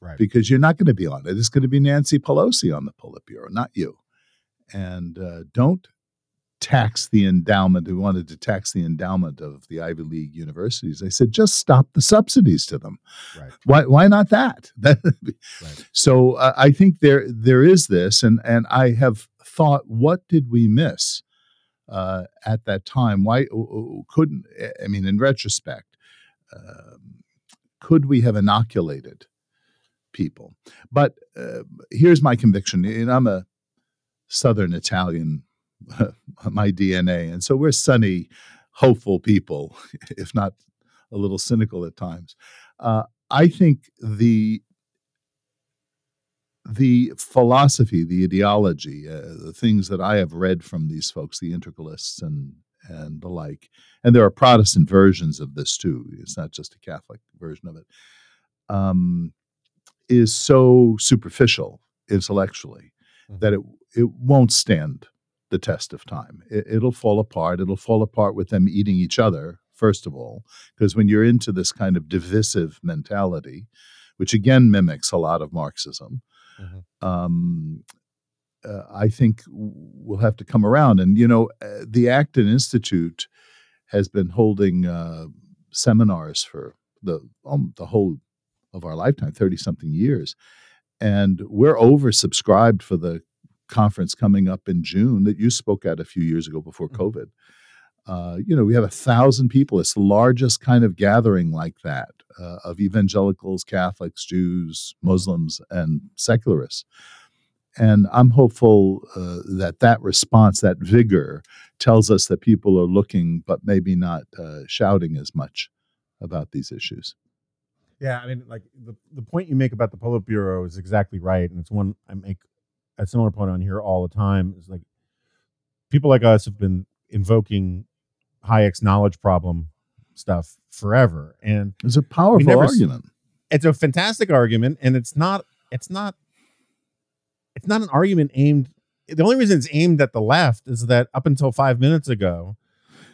Speaker 3: Right.
Speaker 4: Because you're not going to be on it. It's going to be Nancy Pelosi on the Politburo, not you. And uh, don't tax the endowment. We wanted to tax the endowment of the Ivy League universities? I said, just stop the subsidies to them.
Speaker 3: Right.
Speaker 4: Why? Why not that? [laughs]
Speaker 3: Right.
Speaker 4: So uh, I think there there is this, and and I have thought, what did we miss uh, at that time? Why couldn't? I mean, in retrospect, um, could we have inoculated people? But uh, here's my conviction, and I'm a Southern Italian, [laughs] my DNA, and so we're sunny, hopeful people, [laughs] if not a little cynical at times. Uh, I think the the philosophy, the ideology, uh, the things that I have read from these folks, the integralists and and the like, and there are Protestant versions of this too. It's not just a Catholic version of it. Um, is so superficial intellectually
Speaker 3: Mhm.
Speaker 4: that it it won't stand the test of time. It, it'll fall apart. It'll fall apart with them eating each other first of all, because when you're into this kind of divisive mentality, which again mimics a lot of Marxism,
Speaker 3: Mhm.
Speaker 4: um, uh, I think we'll have to come around. And you know, uh, the Acton Institute has been holding uh, seminars for the um, the whole of our lifetime, thirty something years, and we're oversubscribed for the conference coming up in June that you spoke at a few years ago before
Speaker 3: Mhm.
Speaker 4: COVID. Uh, you know, we have a thousand people. It's the largest kind of gathering like that uh, of evangelicals, Catholics, Jews, Muslims, and secularists. And I'm hopeful uh, that that response, that vigor, tells us that people are looking, but maybe not uh, shouting as much about these issues.
Speaker 3: Yeah, I mean, like the, the point you make about the Politburo is exactly right, and it's one I make a similar point on here all the time. Is like people like us have been invoking Hayek's knowledge problem stuff forever, and
Speaker 4: It's a powerful
Speaker 3: never
Speaker 4: argument.
Speaker 3: it's a fantastic argument, and it's not it's not it's not an argument aimed. The only reason it's aimed at the left is that up until five minutes ago,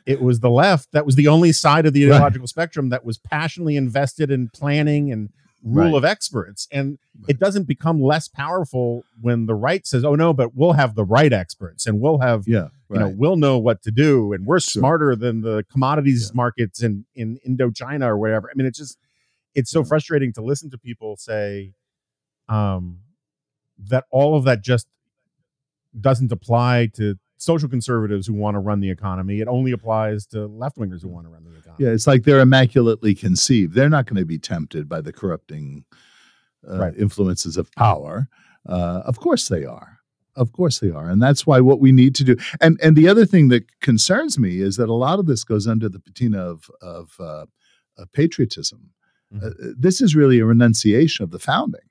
Speaker 3: it was the left that was the only side of the
Speaker 4: Right.
Speaker 3: ideological spectrum that was passionately invested in planning and rule
Speaker 4: Right.
Speaker 3: of experts. And it doesn't become less powerful when the right says, "Oh no, but we'll have the right experts and we'll have
Speaker 4: Yeah,
Speaker 3: you know we'll know what to do and we're
Speaker 4: Sure.
Speaker 3: smarter than the commodities
Speaker 4: Yeah.
Speaker 3: markets in in Indochina or whatever. I mean, it's just it's so frustrating to listen to people say um that all of that just doesn't apply to social conservatives who want to run the economy. It only applies to left wingers who want to run the economy.
Speaker 4: Yeah, it's like they're immaculately conceived. They're not going to be tempted by the corrupting uh,
Speaker 3: Right.
Speaker 4: influences of power. Uh, of course they are. Of course they are, and that's why what we need to do. And and the other thing that concerns me is that a lot of this goes under the patina of of uh, uh, patriotism. Uh, this is really a renunciation of the founding.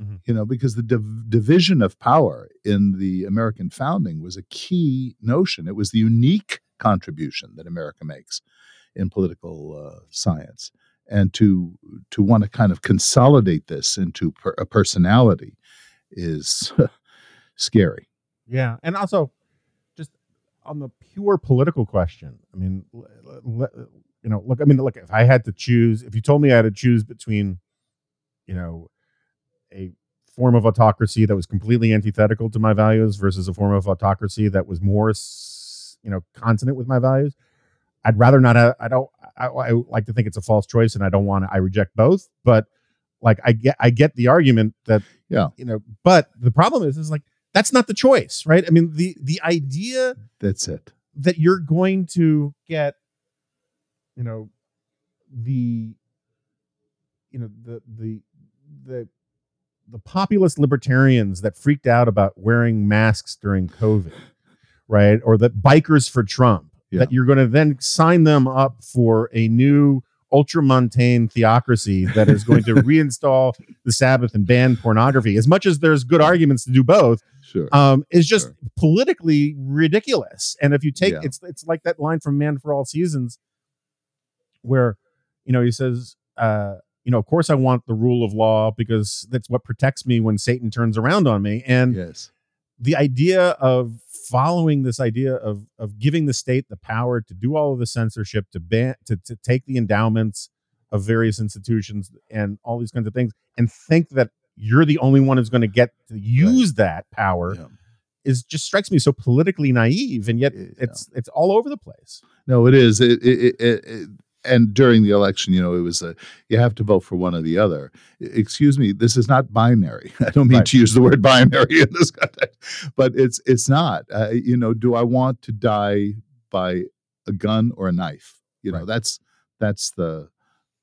Speaker 3: Mhm.
Speaker 4: You know, because the div- division of power in the American founding was a key notion. It was the unique contribution that America makes in political uh, science, and to to want to kind of consolidate this into per- a personality is [laughs] scary.
Speaker 3: Yeah, and also just on the pure political question. I mean, l- l- l- you know, look. I mean, look. If I had to choose, if you told me I had to choose between, you know, a form of autocracy that was completely antithetical to my values versus a form of autocracy that was more, you know, consonant with my values, I'd rather not. Have, I don't. I, I like to think it's a false choice, and I don't want to. I reject both, but like I get, I get the argument that,
Speaker 4: Yeah.
Speaker 3: you know. But the problem is, is like that's not the choice, right? I mean, the the idea
Speaker 4: That's it.
Speaker 3: that you're going to get, you know, the, you know, the the the the populist libertarians that freaked out about wearing masks during COVID, right? Or the bikers for Trump,
Speaker 4: Yeah.
Speaker 3: that you're going to then sign them up for a new ultramontane theocracy that is going to [laughs] reinstall the Sabbath and ban pornography. As much as there's good arguments to do both,
Speaker 4: Sure.
Speaker 3: um, is just
Speaker 4: Sure.
Speaker 3: politically ridiculous. And if you take
Speaker 4: Yeah.
Speaker 3: it's it's like that line from Man for All Seasons, where you know he says, uh, you know, of course I want the rule of law because that's what protects me when Satan turns around on me. And
Speaker 4: yes.
Speaker 3: the idea of following this idea of of giving the state the power to do all of the censorship, to ban, to to take the endowments of various institutions and all these kinds of things, and think that you're the only one who's going to get to use that power
Speaker 4: Yeah.
Speaker 3: is just strikes me so politically naive, and yet
Speaker 4: Yeah.
Speaker 3: it's it's all over the place.
Speaker 4: No, it is. It, it, it, it, and during the election, you know, it was a you have to vote for one or the other. Excuse me, this is not binary. [laughs] I don't mean
Speaker 3: Right.
Speaker 4: to use the word binary in this context, but it's it's not. Uh, you know, do I want to die by a gun or a knife? You know,
Speaker 3: Right.
Speaker 4: that's that's the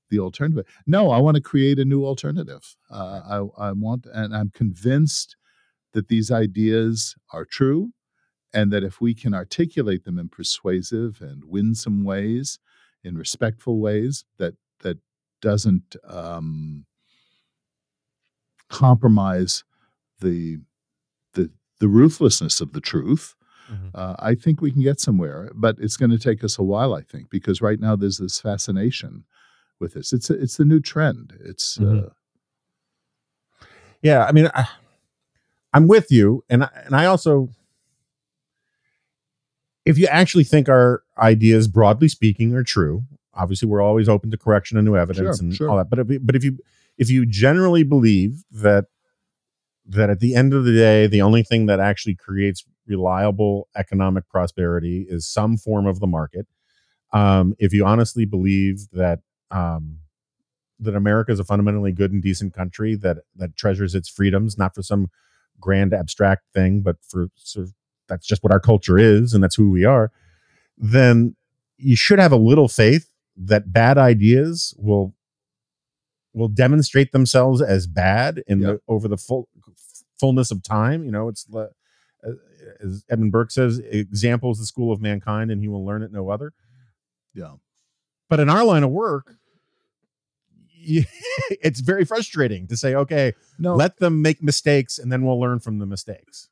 Speaker 4: the alternative. No, I want to create a new alternative. Uh, I I want, and I'm convinced that these ideas are true and that if we can articulate them in persuasive and winsome ways in respectful ways that that doesn't um, compromise the the the ruthlessness of the truth,
Speaker 3: Mhm.
Speaker 4: uh, I think we can get somewhere. But it's going to take us a while, I think, because right now there's this fascination with this. It's it's the new trend. It's
Speaker 3: Mhm.
Speaker 4: uh,
Speaker 3: Yeah, I mean, I, I'm with you, and I, and I also, if you actually think our ideas, broadly speaking, are true, obviously we're always open to correction and new evidence
Speaker 4: Sure,
Speaker 3: and
Speaker 4: sure.
Speaker 3: all that. But if you- but if you if you generally believe that that at the end of the day, the only thing that actually creates reliable economic prosperity is some form of the market. Um, if you honestly believe that um, that America is a fundamentally good and decent country that that treasures its freedoms, not for some grand abstract thing, but for sort of that's just what our culture is and that's who we are, then you should have a little faith that bad ideas will will demonstrate themselves as bad in
Speaker 4: Yeah.
Speaker 3: the over the full fullness of time. You know, it's the uh, as Edmund Burke says, example is the school of mankind, and he will learn it no other.
Speaker 4: yeah.
Speaker 3: But in our line of work, [laughs] it's very frustrating to say, okay,
Speaker 4: No,
Speaker 3: let them make mistakes, and then we'll learn from the mistakes.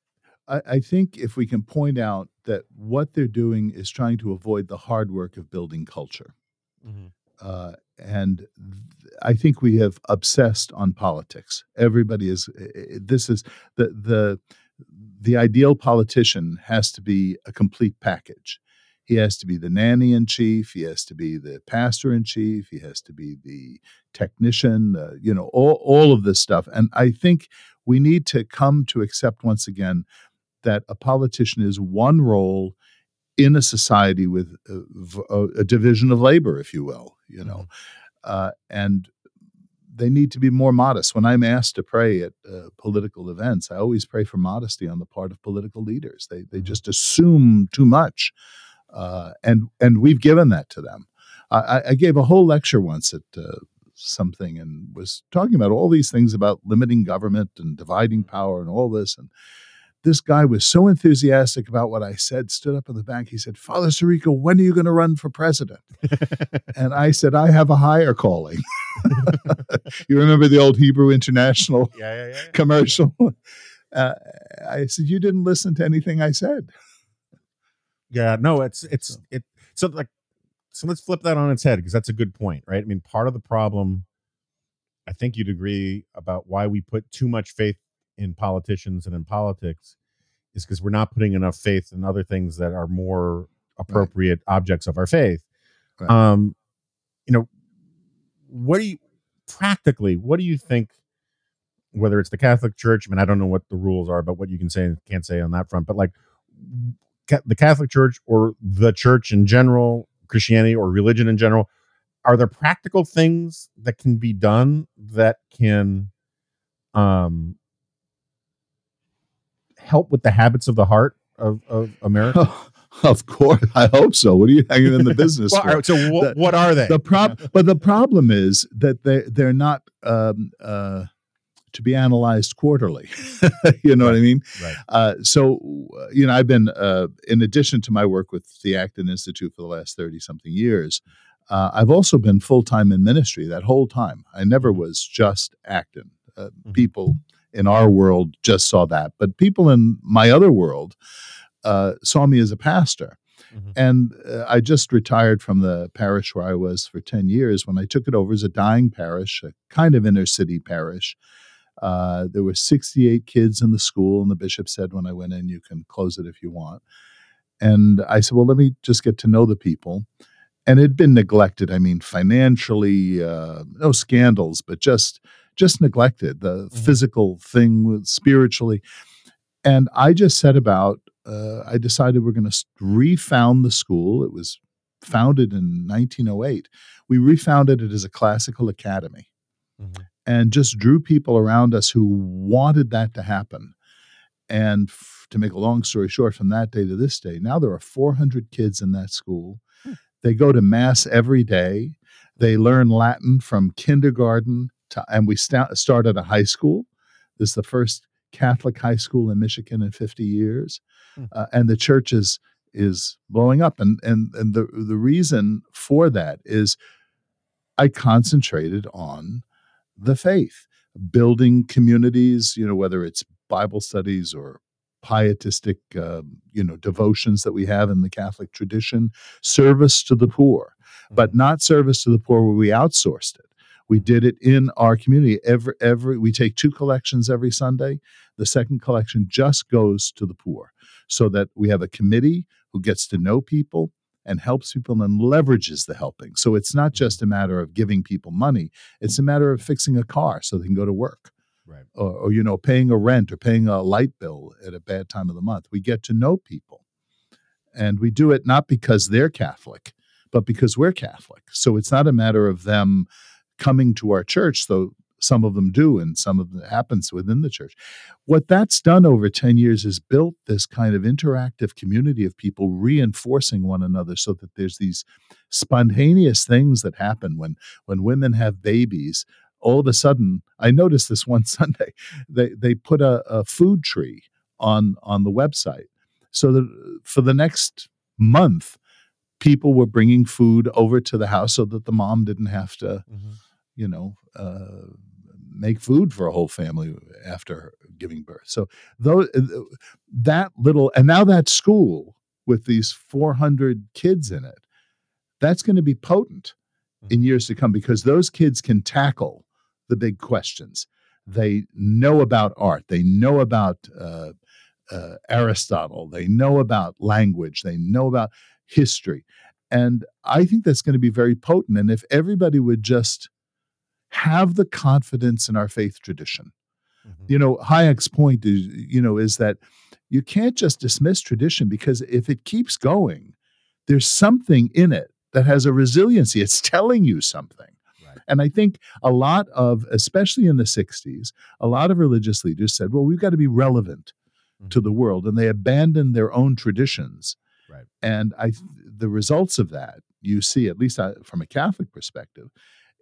Speaker 4: I, I think if we can point out that what they're doing is trying to avoid the hard work of building culture. uh, and th- I think we have obsessed on politics. Everybody is. This is the the the ideal politician has to be a complete package. He has to be the nanny in chief. He has to be the pastor in chief. He has to be the technician. Uh, you know, all all of this stuff. And I think we need to come to accept once again that a politician is one role in a society with a division of labor, if you will, you know, uh, and they need to be more modest. When I'm asked to pray at uh, political events, I always pray for modesty on the part of political leaders. They they
Speaker 3: Mhm.
Speaker 4: just assume too much, uh, and and we've given that to them. I, I- I gave a whole lecture once at. Uh, something and was talking about all these things about limiting government and dividing power and all this and this guy was so enthusiastic about what I said, stood up in the back. He said, Father Sirico, when are you going to run for president? [laughs] and I said, I have a higher calling. [laughs] you remember the old Hebrew National
Speaker 3: Yeah, yeah, yeah.
Speaker 4: commercial? [laughs] Uh, I said, You didn't listen to anything I said.
Speaker 3: Yeah, no, it's it's it. So like, so let's flip that on its head because that's a good point, right? I mean, part of the problem, I think you'd agree about why we put too much faith in politicians and in politics, is because we're not putting enough faith in other things that are more appropriate objects of our faith.
Speaker 4: Right.
Speaker 3: Um, you know, what do you practically? What do you think? Whether it's the Catholic Church, I mean, I don't know what the rules are, but what you can say and can't say on that front. But like, ca- the Catholic Church or the church in general, Christianity or religion in general, are there practical things that can be done that can um help with the habits of the heart of, of America? [laughs]
Speaker 4: of course, I hope so. What are you hanging in the [laughs] business
Speaker 3: Well,
Speaker 4: for?
Speaker 3: right, so
Speaker 4: The-
Speaker 3: what are they?
Speaker 4: the prob but the problem is that they they're not um, uh, to be analyzed quarterly. [laughs] you know what I mean?
Speaker 3: Right.
Speaker 4: Uh, so uh, you know, I've been uh, in addition to my work with the Acton Institute for the last thirty something years. Uh, I've also been full time in ministry that whole time. I never
Speaker 3: Mhm.
Speaker 4: was just Acton. Uh,
Speaker 3: Mhm.
Speaker 4: People in our world just saw that, but people in my other world uh, saw me as a pastor.
Speaker 3: Mhm.
Speaker 4: And uh, I just retired from the parish where I was for 10 years when I took it over as a dying parish, a kind of inner city parish. Uh, there were 68 kids in the school, and the bishop said when I went in, you can close it if you want. And I said, well, let me just get to know the people. And it had been neglected. I mean, financially, uh, no scandals, but just just neglected. The
Speaker 3: Mhm.
Speaker 4: physical thing, spiritually. And I just set about. Uh, I decided we're going to refound the school. It was founded in 1908. We refounded it as a classical academy
Speaker 3: Mhm.
Speaker 4: and just drew people around us who wanted that to happen. And f- to make a long story short, from that day to this day, now there are 400 kids in that school. They go to mass every day. They learn Latin from kindergarten to, and we sta- start at a high school. This is the first Catholic high school in Michigan in 50 years,
Speaker 3: Hmm.
Speaker 4: uh, and the church is is blowing up. And and and the the reason for that is I concentrated on the faith, building communities. You know, whether it's Bible studies or pietistic, uh, you know, devotions that we have in the Catholic tradition, service to the poor, but
Speaker 3: Mm-hmm.
Speaker 4: not service to the poor where we outsourced it. We did it in our community. Every every we take two collections every Sunday. The second collection just goes to the poor, so that we have a committee who gets to know people and helps people and leverages the helping. So it's not just a matter of giving people money; it's a matter of fixing a car so they can go to work
Speaker 3: Right.
Speaker 4: or, or you know paying a rent or paying a light bill at a bad time of the month we get to know people and we do it not because they're catholic but because we're catholic so it's not a matter of them coming to our church though some of them do and some of it happens within the church what that's done over 10 years is built this kind of interactive community of people reinforcing one another so that there's these spontaneous things that happen when when women have babies all of a sudden i noticed this [laughs] one sunday they they put a, a food tree on on the website so that for the next month people were bringing food over to the house so that the mom didn't have to
Speaker 3: Mhm.
Speaker 4: You know uh, make food for a whole family after giving birth. So those that little and now that school with these 400 kids in it that's going to be potent in years to come because those kids can tackle the big questions. They know about art. They know about uh, uh, aristotle. They know about language. They know about history. And i think that's going to be very potent. And if everybody would just have the confidence in our faith tradition
Speaker 3: Mhm.
Speaker 4: you know hayek's point is you know is that you can't just dismiss tradition because if it keeps going there's something in it that has a resiliency it's telling you something
Speaker 3: Right.
Speaker 4: and i think a lot of especially in the 60s a lot of religious leaders said well we've got to be relevant to
Speaker 3: Mhm.
Speaker 4: the world and they abandoned their own traditions
Speaker 3: Right.
Speaker 4: and i the results of that you see at least uh, from a catholic perspective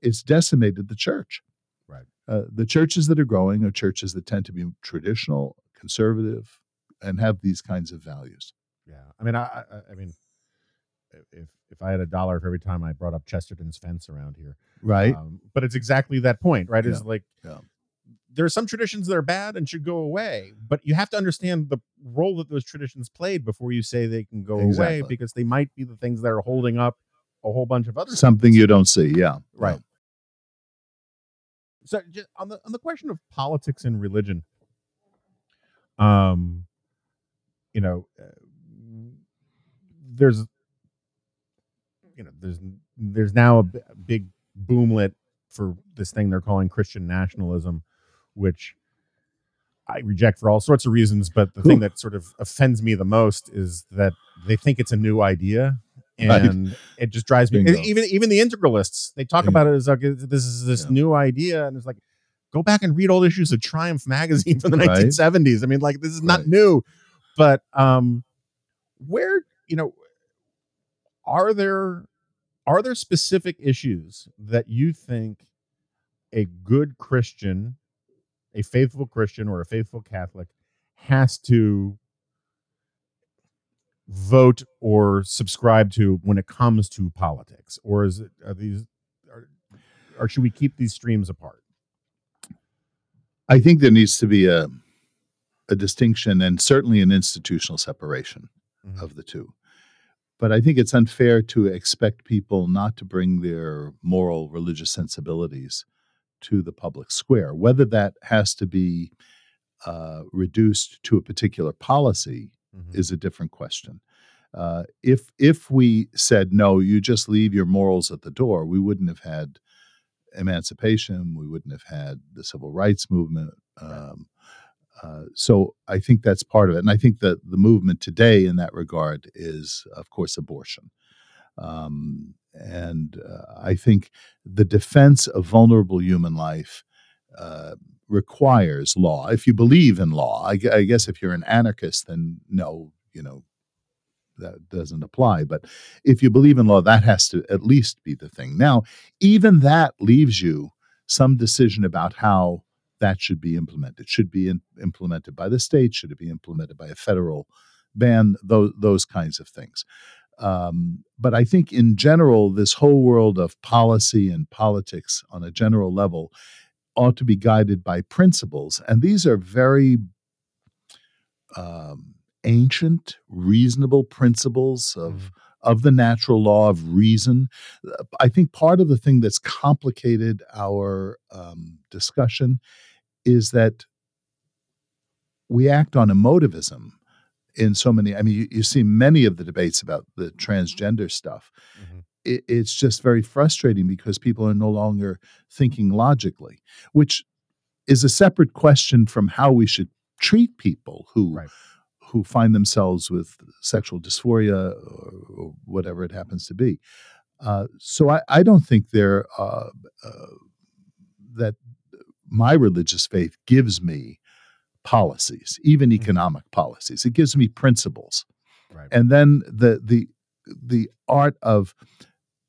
Speaker 4: it's decimated the church
Speaker 3: Right.
Speaker 4: uh, the churches that are growing are churches that tend to be traditional conservative and have these kinds of values
Speaker 3: Yeah, I mean, I, I, I mean, if if I had a dollar for every time I brought up Chesterton's fence around here,
Speaker 4: right
Speaker 3: Um, but it's exactly that point, right? Is
Speaker 4: Yeah,
Speaker 3: like
Speaker 4: yeah.
Speaker 3: there are some traditions that are bad and should go away, but you have to understand the role that those traditions played before you say they can go away, because they might be the things that are holding up a whole bunch of other
Speaker 4: something
Speaker 3: things.
Speaker 4: you don't see yeah
Speaker 3: Right. So just on the on the question of politics and religion, um, you know, uh, there's, you know, there's there's now a, b- a big boomlet for this thing they're calling Christian nationalism, which I reject for all sorts of reasons. But the thing that sort of offends me the most is that they think it's a new idea.
Speaker 4: Right.
Speaker 3: And it just drives me.
Speaker 4: Bingo.
Speaker 3: Even even the integralists, they talk
Speaker 4: Yeah.
Speaker 3: about it as like this is this
Speaker 4: Yeah.
Speaker 3: new idea, and it's like, go back and read old issues of Triumph magazine from the
Speaker 4: Right.
Speaker 3: 1970s. I mean, like this is not
Speaker 4: Right.
Speaker 3: new, but um, where you know, are there are there specific issues that you think a good Christian, a faithful Christian or a faithful Catholic has to vote or subscribe to when it comes to politics, or is it are these, are, or should we keep these streams apart?
Speaker 4: I think there needs to be a a distinction and certainly an institutional separation
Speaker 3: Mhm.
Speaker 4: of the two. But I think it's unfair to expect people not to bring their moral religious sensibilities to the public square. Whether that has to be uh, reduced to a particular policy
Speaker 3: Mhm.
Speaker 4: is a different question. Uh, if if we said no, you just leave your morals at the door, we wouldn't have had emancipation. We wouldn't have had the civil rights movement. Um, uh, so I think that's part of it, and I think that the movement today in that regard is, of course, abortion. Um, and uh, I think the defense of vulnerable human life uh, requires law. If you believe in law, I, I guess if you're an anarchist, then no, you know, that doesn't apply. But if you believe in law, that has to at least be the thing. Now, even that leaves you some decision about how that should be implemented. Should be in, implemented by the state? Should it be implemented by a federal ban? Those those kinds of things. Um, but I think in general, this whole world of policy and politics on a general level ought to be guided by principles, and these are very um, ancient, reasonable principles of of the natural law of reason. I think part of the thing that's complicated our um, discussion is that we act on emotivism in so many. I mean, you, you see many of the debates about the transgender stuff.
Speaker 3: Mhm.
Speaker 4: It, it's just very frustrating because people are no longer thinking logically, which is a separate question from how we should treat people who
Speaker 3: Right.
Speaker 4: who find themselves with sexual dysphoria or, or whatever it happens to be. Uh, so I, I don't think there uh, uh, that my religious faith gives me policies, even
Speaker 3: Mhm.
Speaker 4: economic policies. It gives me principles,
Speaker 3: Right.
Speaker 4: and then the the the art of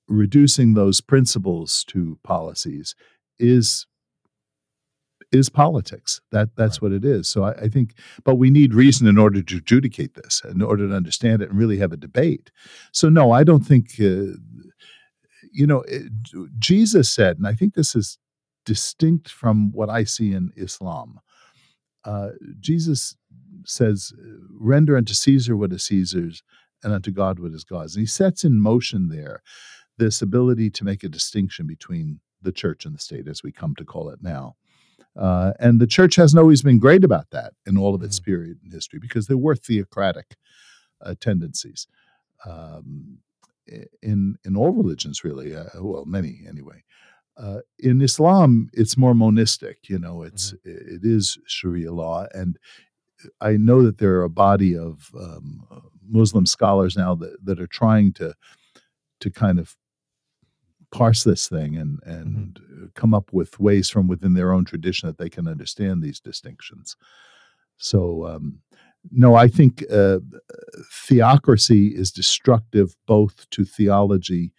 Speaker 4: reducing those principles to policies is is politics. That that's
Speaker 3: Right.
Speaker 4: what it is. So I, I think, but we need reason in order to adjudicate this, in order to understand it and really have a debate. So no, I don't think. Uh, you know, it, Jesus said, and I think this is distinct from what I see in Islam. Uh, Jesus says, "Render unto Caesar what is Caesar's, and unto God what is God's." And he sets in motion there this ability to make a distinction between the church and the state, as we come to call it now. Uh, and the church hasn't always been great about that in all of its period in history because there were theocratic uh, tendencies um, in in all religions, really. Uh, well, many anyway. Uh, in Islam, it's more monistic. You know, it's it is Sharia law, and I know that there are a body of um, Muslim scholars now that, that are trying to to kind of parse this thing and and uh, come up with ways from within their own tradition that they can understand these distinctions. So, um, no, I think uh, theocracy is destructive both to theology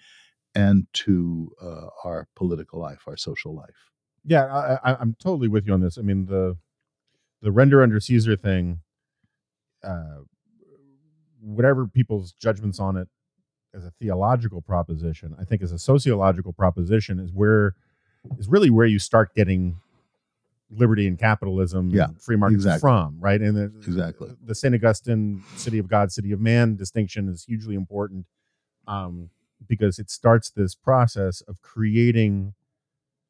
Speaker 4: and to uh, our political life, our social life.
Speaker 3: Yeah, I, I, I'm totally with you on this. I mean the the render under Caesar thing, uh, whatever people's judgments on it as a theological proposition, I think as a sociological proposition is where is really where you start getting liberty and capitalism,
Speaker 4: Yeah,
Speaker 3: and free market
Speaker 4: exactly.
Speaker 3: from, right? And the,
Speaker 4: Exactly.
Speaker 3: the Saint Augustine city of God, city of man distinction is hugely important um, because it starts this process of creating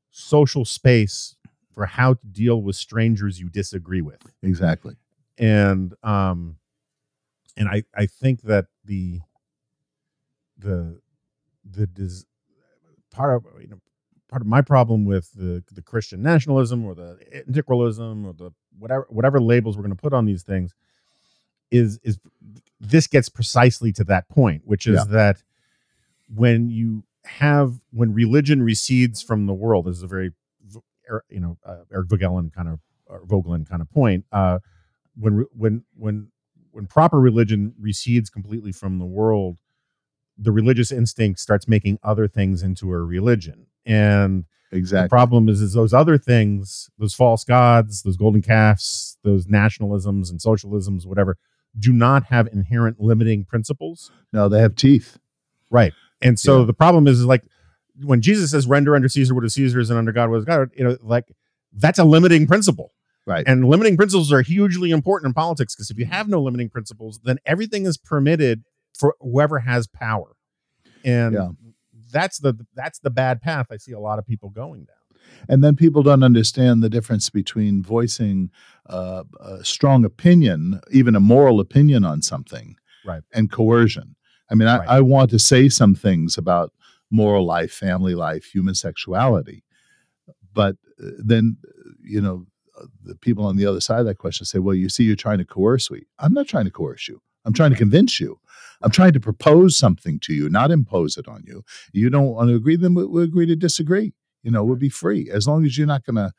Speaker 3: social space for how to deal with strangers you disagree with
Speaker 4: Exactly.
Speaker 3: and um and i i think that the the the des- part of you know part of my problem with the the christian nationalism or the integralism or the whatever whatever labels we're going to put on these things is is this gets precisely to that point which is
Speaker 4: Yeah.
Speaker 3: that when you have when religion recedes from the world this is a very er- you know uh, Eric Voegelin kind of or Voegelin kind of point uh when when when when proper religion recedes completely from the world the religious instinct starts making other things into a religion and the
Speaker 4: Exactly.
Speaker 3: problem is is those other things those false gods those golden calves those nationalisms and socialisms whatever do not have inherent limiting principles
Speaker 4: no, they have teeth.
Speaker 3: right and so
Speaker 4: Yeah.
Speaker 3: the problem is, is like when jesus says render under caesar what is caesar's and under god what is god you know like that's a limiting principle
Speaker 4: Right.
Speaker 3: and limiting principles are hugely important in politics because if you have no limiting principles, then everything is permitted for whoever has power. And
Speaker 4: Yeah.
Speaker 3: that's the that's the bad path I see a lot of people going down.
Speaker 4: And then people don't understand the difference between voicing uh, a strong opinion, even a moral opinion on something,
Speaker 3: Right.
Speaker 4: and coercion. I mean, I,
Speaker 3: Right.
Speaker 4: I want to say some things about moral life, family life, human sexuality, but uh, then you know the people on the other side of that question say, "Well, you see, you're trying to coerce me. I'm not trying to coerce you. I'm trying to convince you. I'm trying to propose something to you, not impose it on you. You don't want to agree, then we, we agree to disagree. You know, we'll be free as long as you're not going to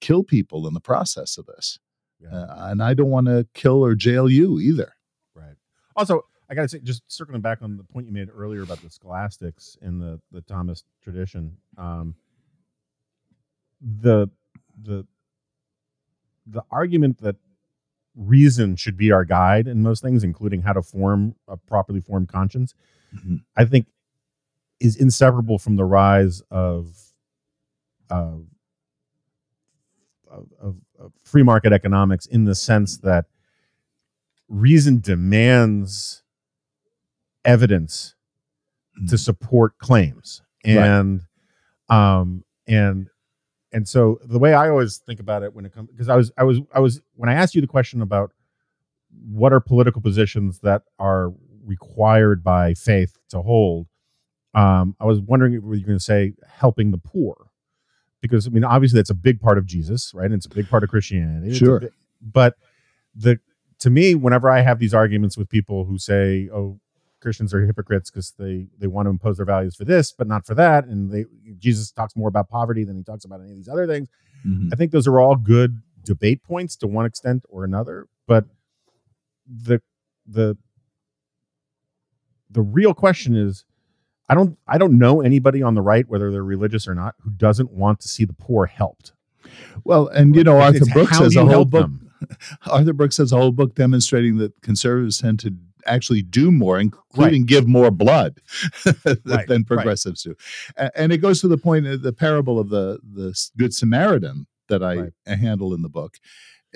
Speaker 4: kill people in the process of this.
Speaker 3: Yeah.
Speaker 4: Uh, and I don't want to kill or jail you either.
Speaker 3: Right. Also, I gotta say, just circling back on the point you made earlier about the scholastics in the the Thomist tradition, um, the the the argument that reason should be our guide in most things, including how to form a properly formed conscience,
Speaker 4: Mhm.
Speaker 3: I think is inseparable from the rise of of of, of, of free market economics in the sense that reason demands evidence to
Speaker 4: Mhm.
Speaker 3: support claims
Speaker 4: Right.
Speaker 3: and um and and so the way i always think about it when it comes because i was i was i was when i asked you the question about what are political positions that are required by faith to hold um i was wondering if you were going to say helping the poor. Because i mean obviously that's a big part of jesus right? And it's a big part of christianity.
Speaker 4: Sure.
Speaker 3: but the to me whenever i have these arguments with people who say oh Christians are hypocrites because they they want to impose their values for this, but not for that. And they Jesus talks more about poverty than he talks about any of these other things.
Speaker 4: Mhm.
Speaker 3: I think those are all good debate points to one extent or another. But the the the real question is, I don't I don't know anybody on the right, whether they're religious or not, who doesn't want to see the poor helped.
Speaker 4: Well, and you know, Arthur
Speaker 3: it's
Speaker 4: Brooks has a whole book.
Speaker 3: them? [laughs]
Speaker 4: Arthur Brooks has a whole book demonstrating that conservatives tend to actually do more, including give more blood [laughs]
Speaker 3: Right,
Speaker 4: than
Speaker 3: right.
Speaker 4: progressives do. And it goes to the point of the parable of the the Good Samaritan that I
Speaker 3: Right.
Speaker 4: handle in the book.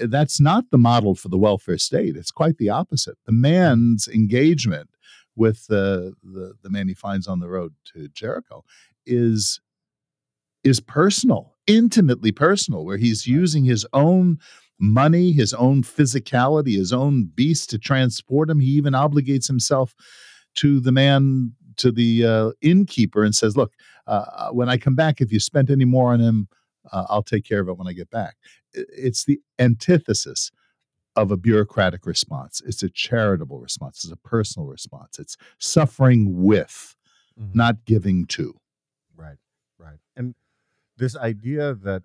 Speaker 4: Uh, that's not the model for the welfare state. It's quite the opposite. The man's engagement with the the, the man he finds on the road to Jericho is is personal, intimately personal, where he's using his own money, his own physicality, his own beast to transport him. He even obligates himself to the man, to the uh, innkeeper, and says, "Look, uh, when I come back, if you spent any more on him, uh, I'll take care of it when I get back." It's the antithesis of a bureaucratic response. It's a charitable response. It's a personal response. It's suffering with,
Speaker 3: Mhm.
Speaker 4: not giving to.
Speaker 3: Right, right. And this idea that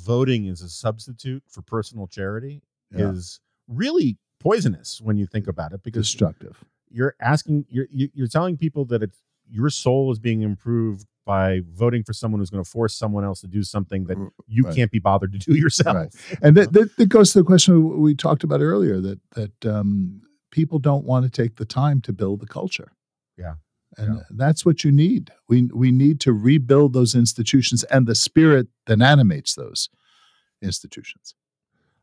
Speaker 3: voting is a substitute for personal charity
Speaker 4: Yeah.
Speaker 3: is really poisonous when you think about it because
Speaker 4: Destructive.
Speaker 3: you're asking you're you- you're telling people that it's your soul is being improved by voting for someone who's going to force someone else to do something that you
Speaker 4: right.
Speaker 3: can't be bothered to do [laughs] yourself.
Speaker 4: Right. and that, that, that goes to the question we talked about earlier that that um, people don't want to take the time to build the culture.
Speaker 3: Yeah.
Speaker 4: And
Speaker 3: Yeah.
Speaker 4: that's what you need. We we need to rebuild those institutions and the spirit that animates those institutions.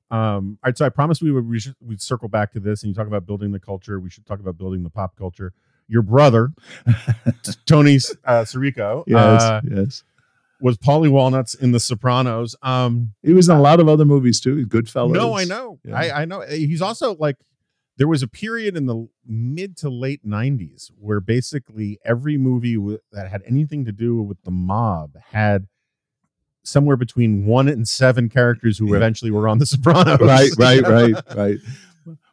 Speaker 3: Um, all right, so I promised we would we should we'd circle back to this and you talk about building the culture. We should talk about building the pop culture. Your brother, [laughs] Tony uh, Sirico, uh,
Speaker 4: yes.
Speaker 3: was Paulie Walnuts in The Sopranos. Um,
Speaker 4: He was in a lot of other movies too. Goodfellas.
Speaker 3: no, I know,
Speaker 4: Yeah.
Speaker 3: I, I know. He's also like there was a period in the mid to late '90s where basically every movie w- that had anything to do with the mob had somewhere between one and seven characters who
Speaker 4: Yeah.
Speaker 3: eventually were on The Sopranos. [laughs]
Speaker 4: right, right, [laughs] right, right.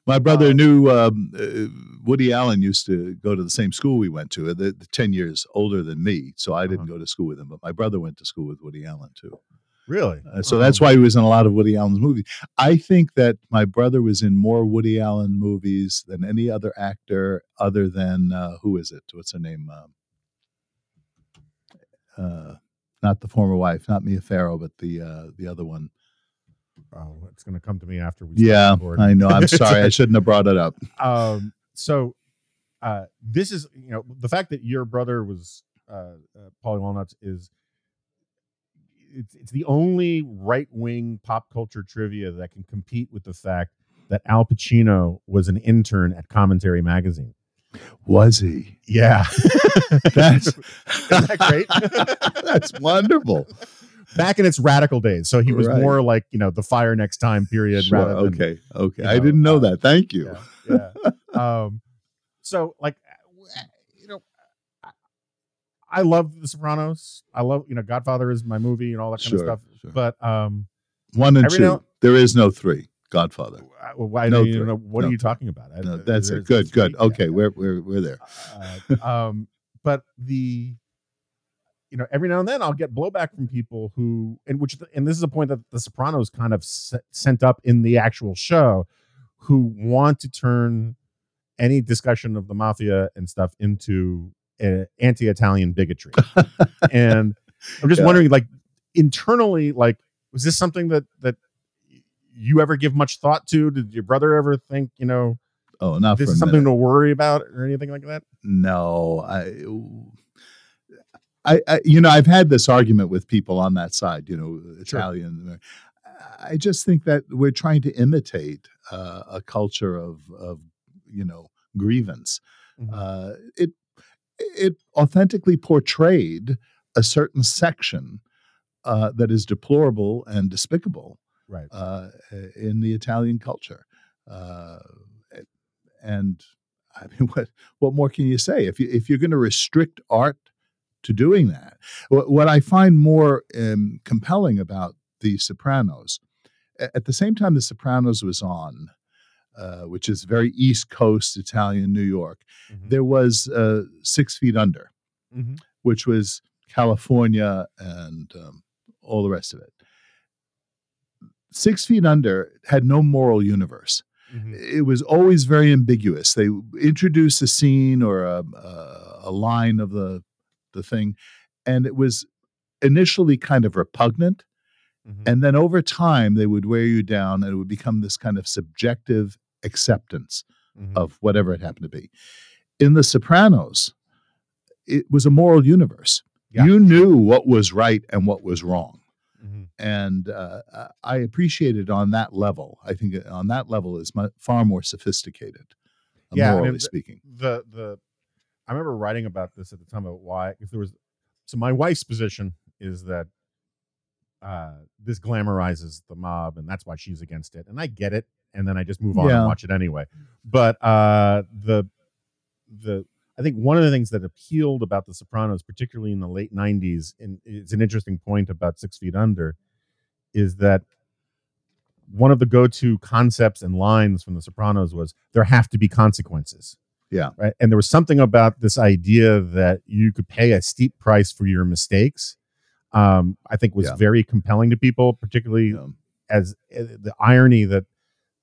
Speaker 4: My brother
Speaker 3: Um,
Speaker 4: knew um, uh, Woody Allen used to go to the same school we went to. uh, The, the ten years older than me, so I didn't
Speaker 3: Uh-huh.
Speaker 4: go to school with him. But my brother went to school with Woody Allen too.
Speaker 3: Really?
Speaker 4: Uh, so that's why he was in a lot of Woody Allen's movies. I think that my brother was in more Woody Allen movies than any other actor, other than uh, who is it? What's her name? Um, uh, not the former wife, not Mia Farrow, but the uh, the other one.
Speaker 3: Oh, it's going to come to me after we. start
Speaker 4: Yeah,
Speaker 3: recording.
Speaker 4: I know. I'm [laughs] sorry, I shouldn't have brought it up.
Speaker 3: um so uh this is you know the fact that your brother was uh, uh Paulie Walnuts is it's, it's the only right-wing pop culture trivia that can compete with the fact that Al Pacino was an intern at Commentary magazine.
Speaker 4: Was he?
Speaker 3: Yeah. [laughs]
Speaker 4: That's [laughs]
Speaker 3: that great? [laughs]
Speaker 4: That's wonderful.
Speaker 3: Back in its radical days. So he was
Speaker 4: Right.
Speaker 3: more like, you know, the fire next time period
Speaker 4: Sure,
Speaker 3: rather than
Speaker 4: okay, okay. I
Speaker 3: know,
Speaker 4: didn't know
Speaker 3: uh,
Speaker 4: that. Thank you.
Speaker 3: yeah, yeah. um so like you know I- i love the sopranos i love you know godfather is my movie and all that kind
Speaker 4: Sure,
Speaker 3: of stuff
Speaker 4: sure.
Speaker 3: but um
Speaker 4: One and two.
Speaker 3: now-
Speaker 4: there is no three. Godfather.
Speaker 3: I- why
Speaker 4: No
Speaker 3: you know what
Speaker 4: No
Speaker 3: are you talking about I-
Speaker 4: No,
Speaker 3: uh,
Speaker 4: that's it. Good, good. Okay,
Speaker 3: yeah.
Speaker 4: we're we're we're there.
Speaker 3: uh, [laughs] um but the you know every now and then i'll get blowback from people who and which and this is a point that the sopranos kind of se- sent up in the actual show who want to turn any discussion of the mafia and stuff into uh, anti-italian bigotry [laughs] and i'm just
Speaker 4: Yeah.
Speaker 3: wondering like internally like was this something that that you ever give much thought to did your brother ever think you know
Speaker 4: Oh, not
Speaker 3: this
Speaker 4: for
Speaker 3: is something
Speaker 4: minute.
Speaker 3: to worry about or anything like that
Speaker 4: No, I, I, I, you know, I've had this argument with people on that side. You know, Italian. I just think that we're trying to imitate uh, a culture of of you know grievance.
Speaker 3: Mhm.
Speaker 4: Uh, it it authentically portrayed a certain section uh, that is deplorable and despicable
Speaker 3: right.
Speaker 4: uh, in the Italian culture. Uh, and I mean, [laughs] what what more can you say? If you if you're going to restrict art to doing that, what, what I find more um, compelling about The Sopranos, at the same time The Sopranos was on, uh, which is very East Coast Italian New York,
Speaker 3: Mhm.
Speaker 4: there was uh, Six Feet Under,
Speaker 3: Mhm.
Speaker 4: which was California and um, all the rest of it. Six Feet Under had no moral universe.
Speaker 3: Mhm.
Speaker 4: It was always very ambiguous. They introduced a scene or a, a, a line of the the thing, and it was initially kind of repugnant,
Speaker 3: Mhm.
Speaker 4: and then over time they would wear you down, and it would become this kind of subjective acceptance
Speaker 3: Mhm.
Speaker 4: of whatever it happened to be. In The Sopranos, it was a moral universe.
Speaker 3: Yeah.
Speaker 4: You knew what was right and what was wrong.
Speaker 3: Mhm.
Speaker 4: And uh, I- appreciate it on that level. I think on that level is far more sophisticated, uh,
Speaker 3: Yeah, I mean,
Speaker 4: morally
Speaker 3: the-
Speaker 4: speaking.
Speaker 3: the the I remember writing about this at the time about why if there was so my wife's position is that uh this glamorizes the mob and that's why she's against it and I get it and then I just move on
Speaker 4: Yeah.
Speaker 3: and watch it anyway but uh the the I think one of the things that appealed about the Sopranos particularly in the late 90s and it's an interesting point about 6 feet under is that one of the go-to concepts and lines from the Sopranos was there have to be consequences Yeah. right and there was something about this idea that you could pay a steep price for your mistakes um i think was
Speaker 4: Yeah.
Speaker 3: very compelling to people particularly
Speaker 4: Um,
Speaker 3: as uh, the irony that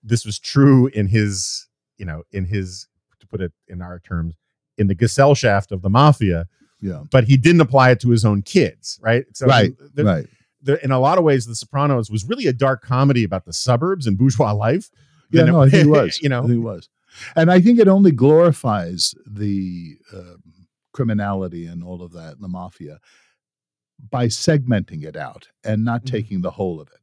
Speaker 3: this was true in his you know in his to put it in our terms in the Gesellschaft of the mafia
Speaker 4: yeah,
Speaker 3: but he didn't apply it to his own kids right so
Speaker 4: Right,
Speaker 3: there-
Speaker 4: right.
Speaker 3: there- in a lot of ways the sopranos was really a dark comedy about the suburbs and bourgeois life
Speaker 4: Yeah, no, I think it [laughs] was.
Speaker 3: you know
Speaker 4: it was. And I think it only glorifies the um criminality and all of that in the mafia by segmenting it out and not
Speaker 3: Mhm.
Speaker 4: taking the whole of it.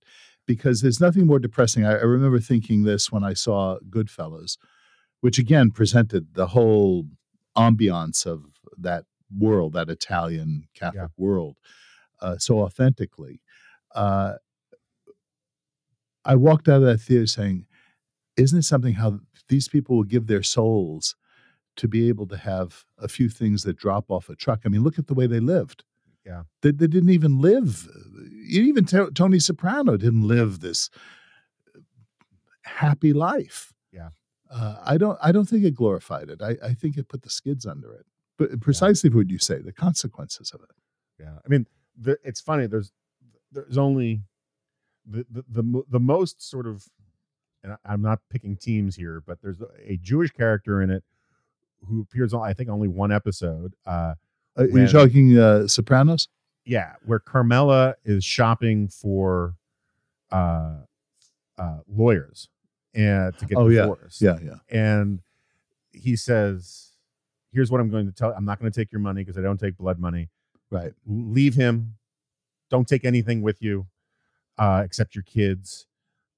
Speaker 4: Because there's nothing more depressing. I, I remember thinking this when I saw Goodfellas, which again presented the whole ambiance of that world, that Italian Catholic world, uh, so authentically. Uh, I walked out of that theater saying, isn't it something how these people will give their souls to be able to have a few things that drop off a truck? I mean, look at the way they lived.
Speaker 3: Yeah.
Speaker 4: They, they didn't even live. Even To- Tony Soprano didn't live this happy life.
Speaker 3: Yeah.
Speaker 4: Uh, I don't. I don't think it glorified it. I, I think it put the skids under it. But precisely what you say, the consequences of it.
Speaker 3: Yeah, I mean, the, it's funny. There's there's only the the the, the most sort of, and I'm not picking teams here, but there's a Jewish character in it who appears on I think only one episode. Uh,
Speaker 4: Uh, you're talking uh, Sopranos?
Speaker 3: yeah, where Carmela is shopping for uh, uh, lawyers and to get
Speaker 4: Oh, yeah.
Speaker 3: divorced.
Speaker 4: Yeah, yeah.
Speaker 3: and he says, "Here's what I'm going to tell. I'm not going to take your money because I don't take blood money.
Speaker 4: Right.
Speaker 3: leave him. Don't take anything with you uh, except your kids.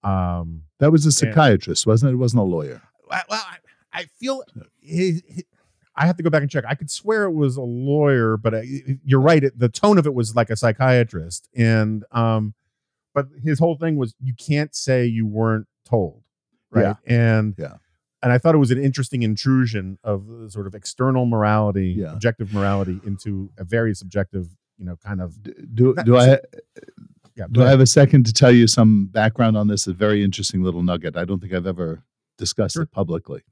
Speaker 3: Um,
Speaker 4: That was a psychiatrist, wasn't it? It wasn't a lawyer.
Speaker 3: well, I, I feel he- I have to go back and check. I could swear it was a lawyer, but I, you're right. It, the tone of it was like a psychiatrist, and um, but his whole thing was you can't say you weren't told, right? And
Speaker 4: Yeah.
Speaker 3: and I thought it was an interesting intrusion of sort of external morality,
Speaker 4: Yeah.
Speaker 3: objective morality, into a very subjective, you know, kind of
Speaker 4: Do, do I
Speaker 3: yeah.
Speaker 4: do I have a second to tell you some background on this? A very interesting little nugget. I don't think I've ever discussed
Speaker 3: Sure.
Speaker 4: it publicly.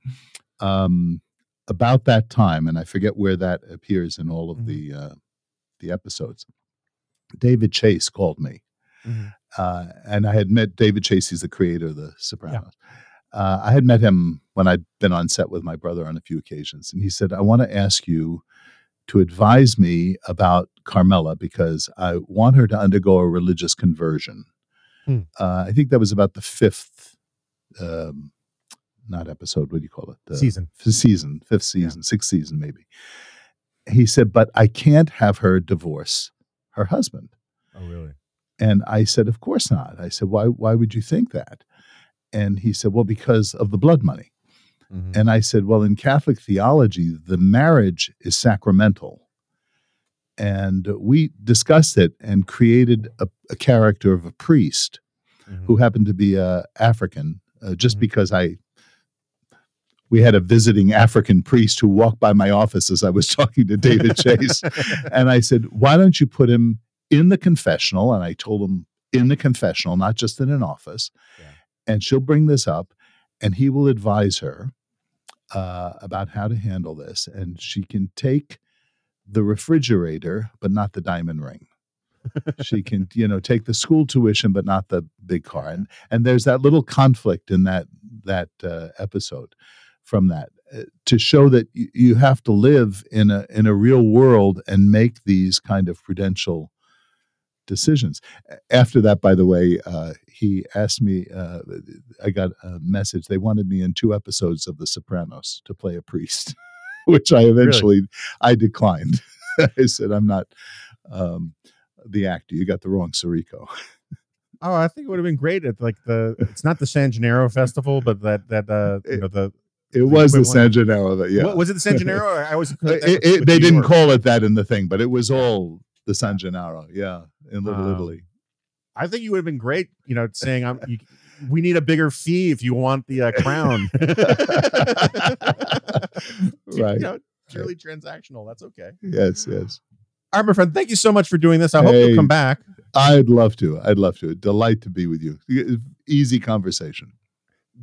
Speaker 4: Um, about that time, and I forget where that appears in all of
Speaker 3: Mhm.
Speaker 4: the uh, the episodes. David Chase called me,
Speaker 3: Mhm.
Speaker 4: uh, and I had met David Chase. He's the creator of The Sopranos. Uh, I had met him when I'd been on set with my brother on a few occasions, and he said, "I want to ask you to advise me about Carmela because I want her to undergo a religious conversion."
Speaker 3: Hmm.
Speaker 4: Uh, I think that was about the fifth, um, not episode. What do you call it? The
Speaker 3: season.
Speaker 4: fifth season, fifth season, sixth season, maybe. He said, "But I can't have her divorce her husband."
Speaker 3: Oh, really?
Speaker 4: And I said, "Of course not." I said, "Why? Why would you think that?" And he said, Well, because of the blood money.
Speaker 3: Mhm.
Speaker 4: And I said, Well, in Catholic theology, the marriage is sacramental. And we discussed it and created a, a character of a priest
Speaker 3: Mhm.
Speaker 4: who happened to be uh, African, uh, just
Speaker 3: Mhm.
Speaker 4: because I. We had a visiting African priest who walked by my office as I was [laughs] talking to David [laughs] Chase. and I said, Why don't you put him in the confessional? And I told him in the confessional, not just in an office.
Speaker 3: Yeah.
Speaker 4: And she'll bring this up and he will advise her uh, about how to handle this. And she can take the refrigerator, but not the diamond ring. she can, [laughs] you know, take the school tuition, but not the big car. And and there's that little conflict in that that uh, episode from that uh, to show that you have to live in a in a real world and make these kind of prudential decisions. After that, by the way, uh, he asked me. Uh, I got a message. They wanted me in two episodes of The Sopranos to play a priest, [laughs] which I eventually I declined. [laughs] I said I'm not um, the actor. You got the wrong Sirico.
Speaker 3: Oh, I think it would have been great at like the. It's not the San Gennaro festival, but that that uh, [laughs] you know the.
Speaker 4: It was the San. Gennaro. That yeah.
Speaker 3: What- was it the San Gennaro? Or I was.
Speaker 4: It- it- they didn't call it that in the thing, but it was all the San Gennaro. Yeah, in Little
Speaker 3: Um,
Speaker 4: Italy.
Speaker 3: I think you would have been great. You know, saying I'm. You, we need a bigger fee if you want the uh, crown. [laughs] [laughs]
Speaker 4: Right.
Speaker 3: You know, purely transactional. That's okay.
Speaker 4: Yes, yes.
Speaker 3: All right, my friend. Thank you so much for doing this. I hope you'll come back.
Speaker 4: I'd love to. I'd love to. Delight to be with you. Easy conversation.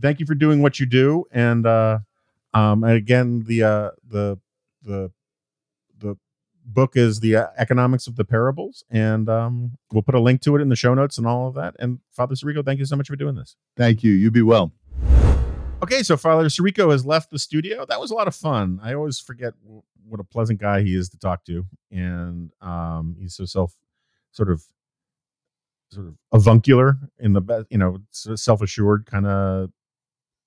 Speaker 3: Thank you for doing what you do. And uh, um, and again, the uh, the the the book is the uh, economics of the parables, and um, we'll put a link to it in the show notes and all of that. And Father Sirico, thank you so much for doing this.
Speaker 4: Thank you. You be well.
Speaker 3: Okay, so Father Sirico has left the studio. That was a lot of fun. I always forget w- what a pleasant guy he is to talk to, and um, he's so self, sort of, sort of avuncular in the best, you know, self assured, kind of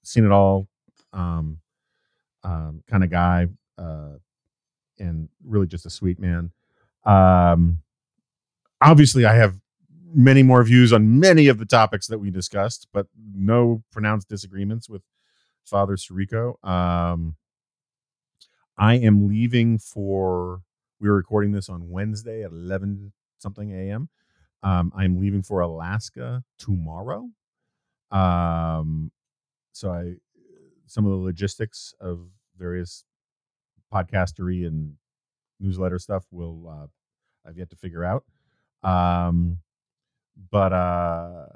Speaker 3: seen it all, um, um, kind of guy, uh, and really just a sweet man. Um, obviously, I have many more views on many of the topics that we discussed, but no pronounced disagreements with Father Sirico. Um, I am leaving for. We were recording this on Wednesday at eleven something a.m. Um, I'm leaving for Alaska tomorrow. Um, so I, some of the logistics of various podcastery and newsletter stuff will uh, I've yet to figure out. Um, but uh,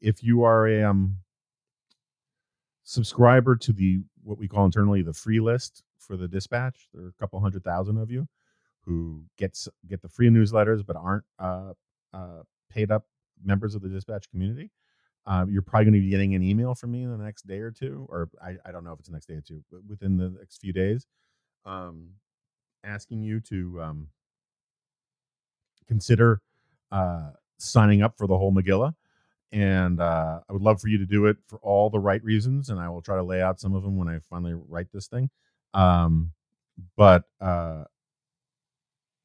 Speaker 3: if you are a um, subscriber to the what we call internally the free list for the dispatch there are a couple hundred thousand of you who gets get the free newsletters but aren't uh, uh, paid up members of the dispatch community uh, you're probably going to be getting an email from me in the next day or two or I, I don't know if it's the next day or two but within the next few days um, asking you to um, consider uh, signing up for the whole Megillah and uh, I would love for you to do it for all the right reasons, and I will try to lay out some of them when I finally write this thing. Um, but uh,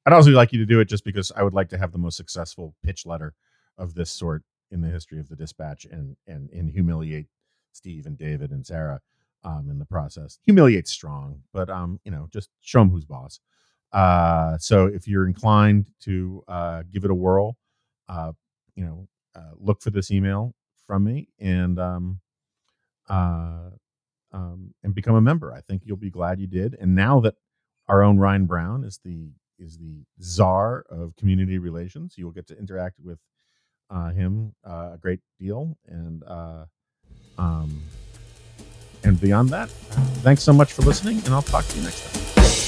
Speaker 3: I'd also like you to do it just because I would like to have the most successful pitch letter of this sort in the history of the dispatch, and and and humiliate Steve and David and Sarah um, in the process. Humiliate strong, but um, you know, just show them who's boss. Uh, so if you're inclined to uh, give it a whirl, uh, you know, uh, look for this email from me and um, uh, um, and become a member. I think you'll be glad you did. And now that our own Ryan Brown is the is the czar of community relations, you will get to interact with him uh, a great deal. And uh, um, and beyond that, thanks so much for listening, and I'll talk to you next time.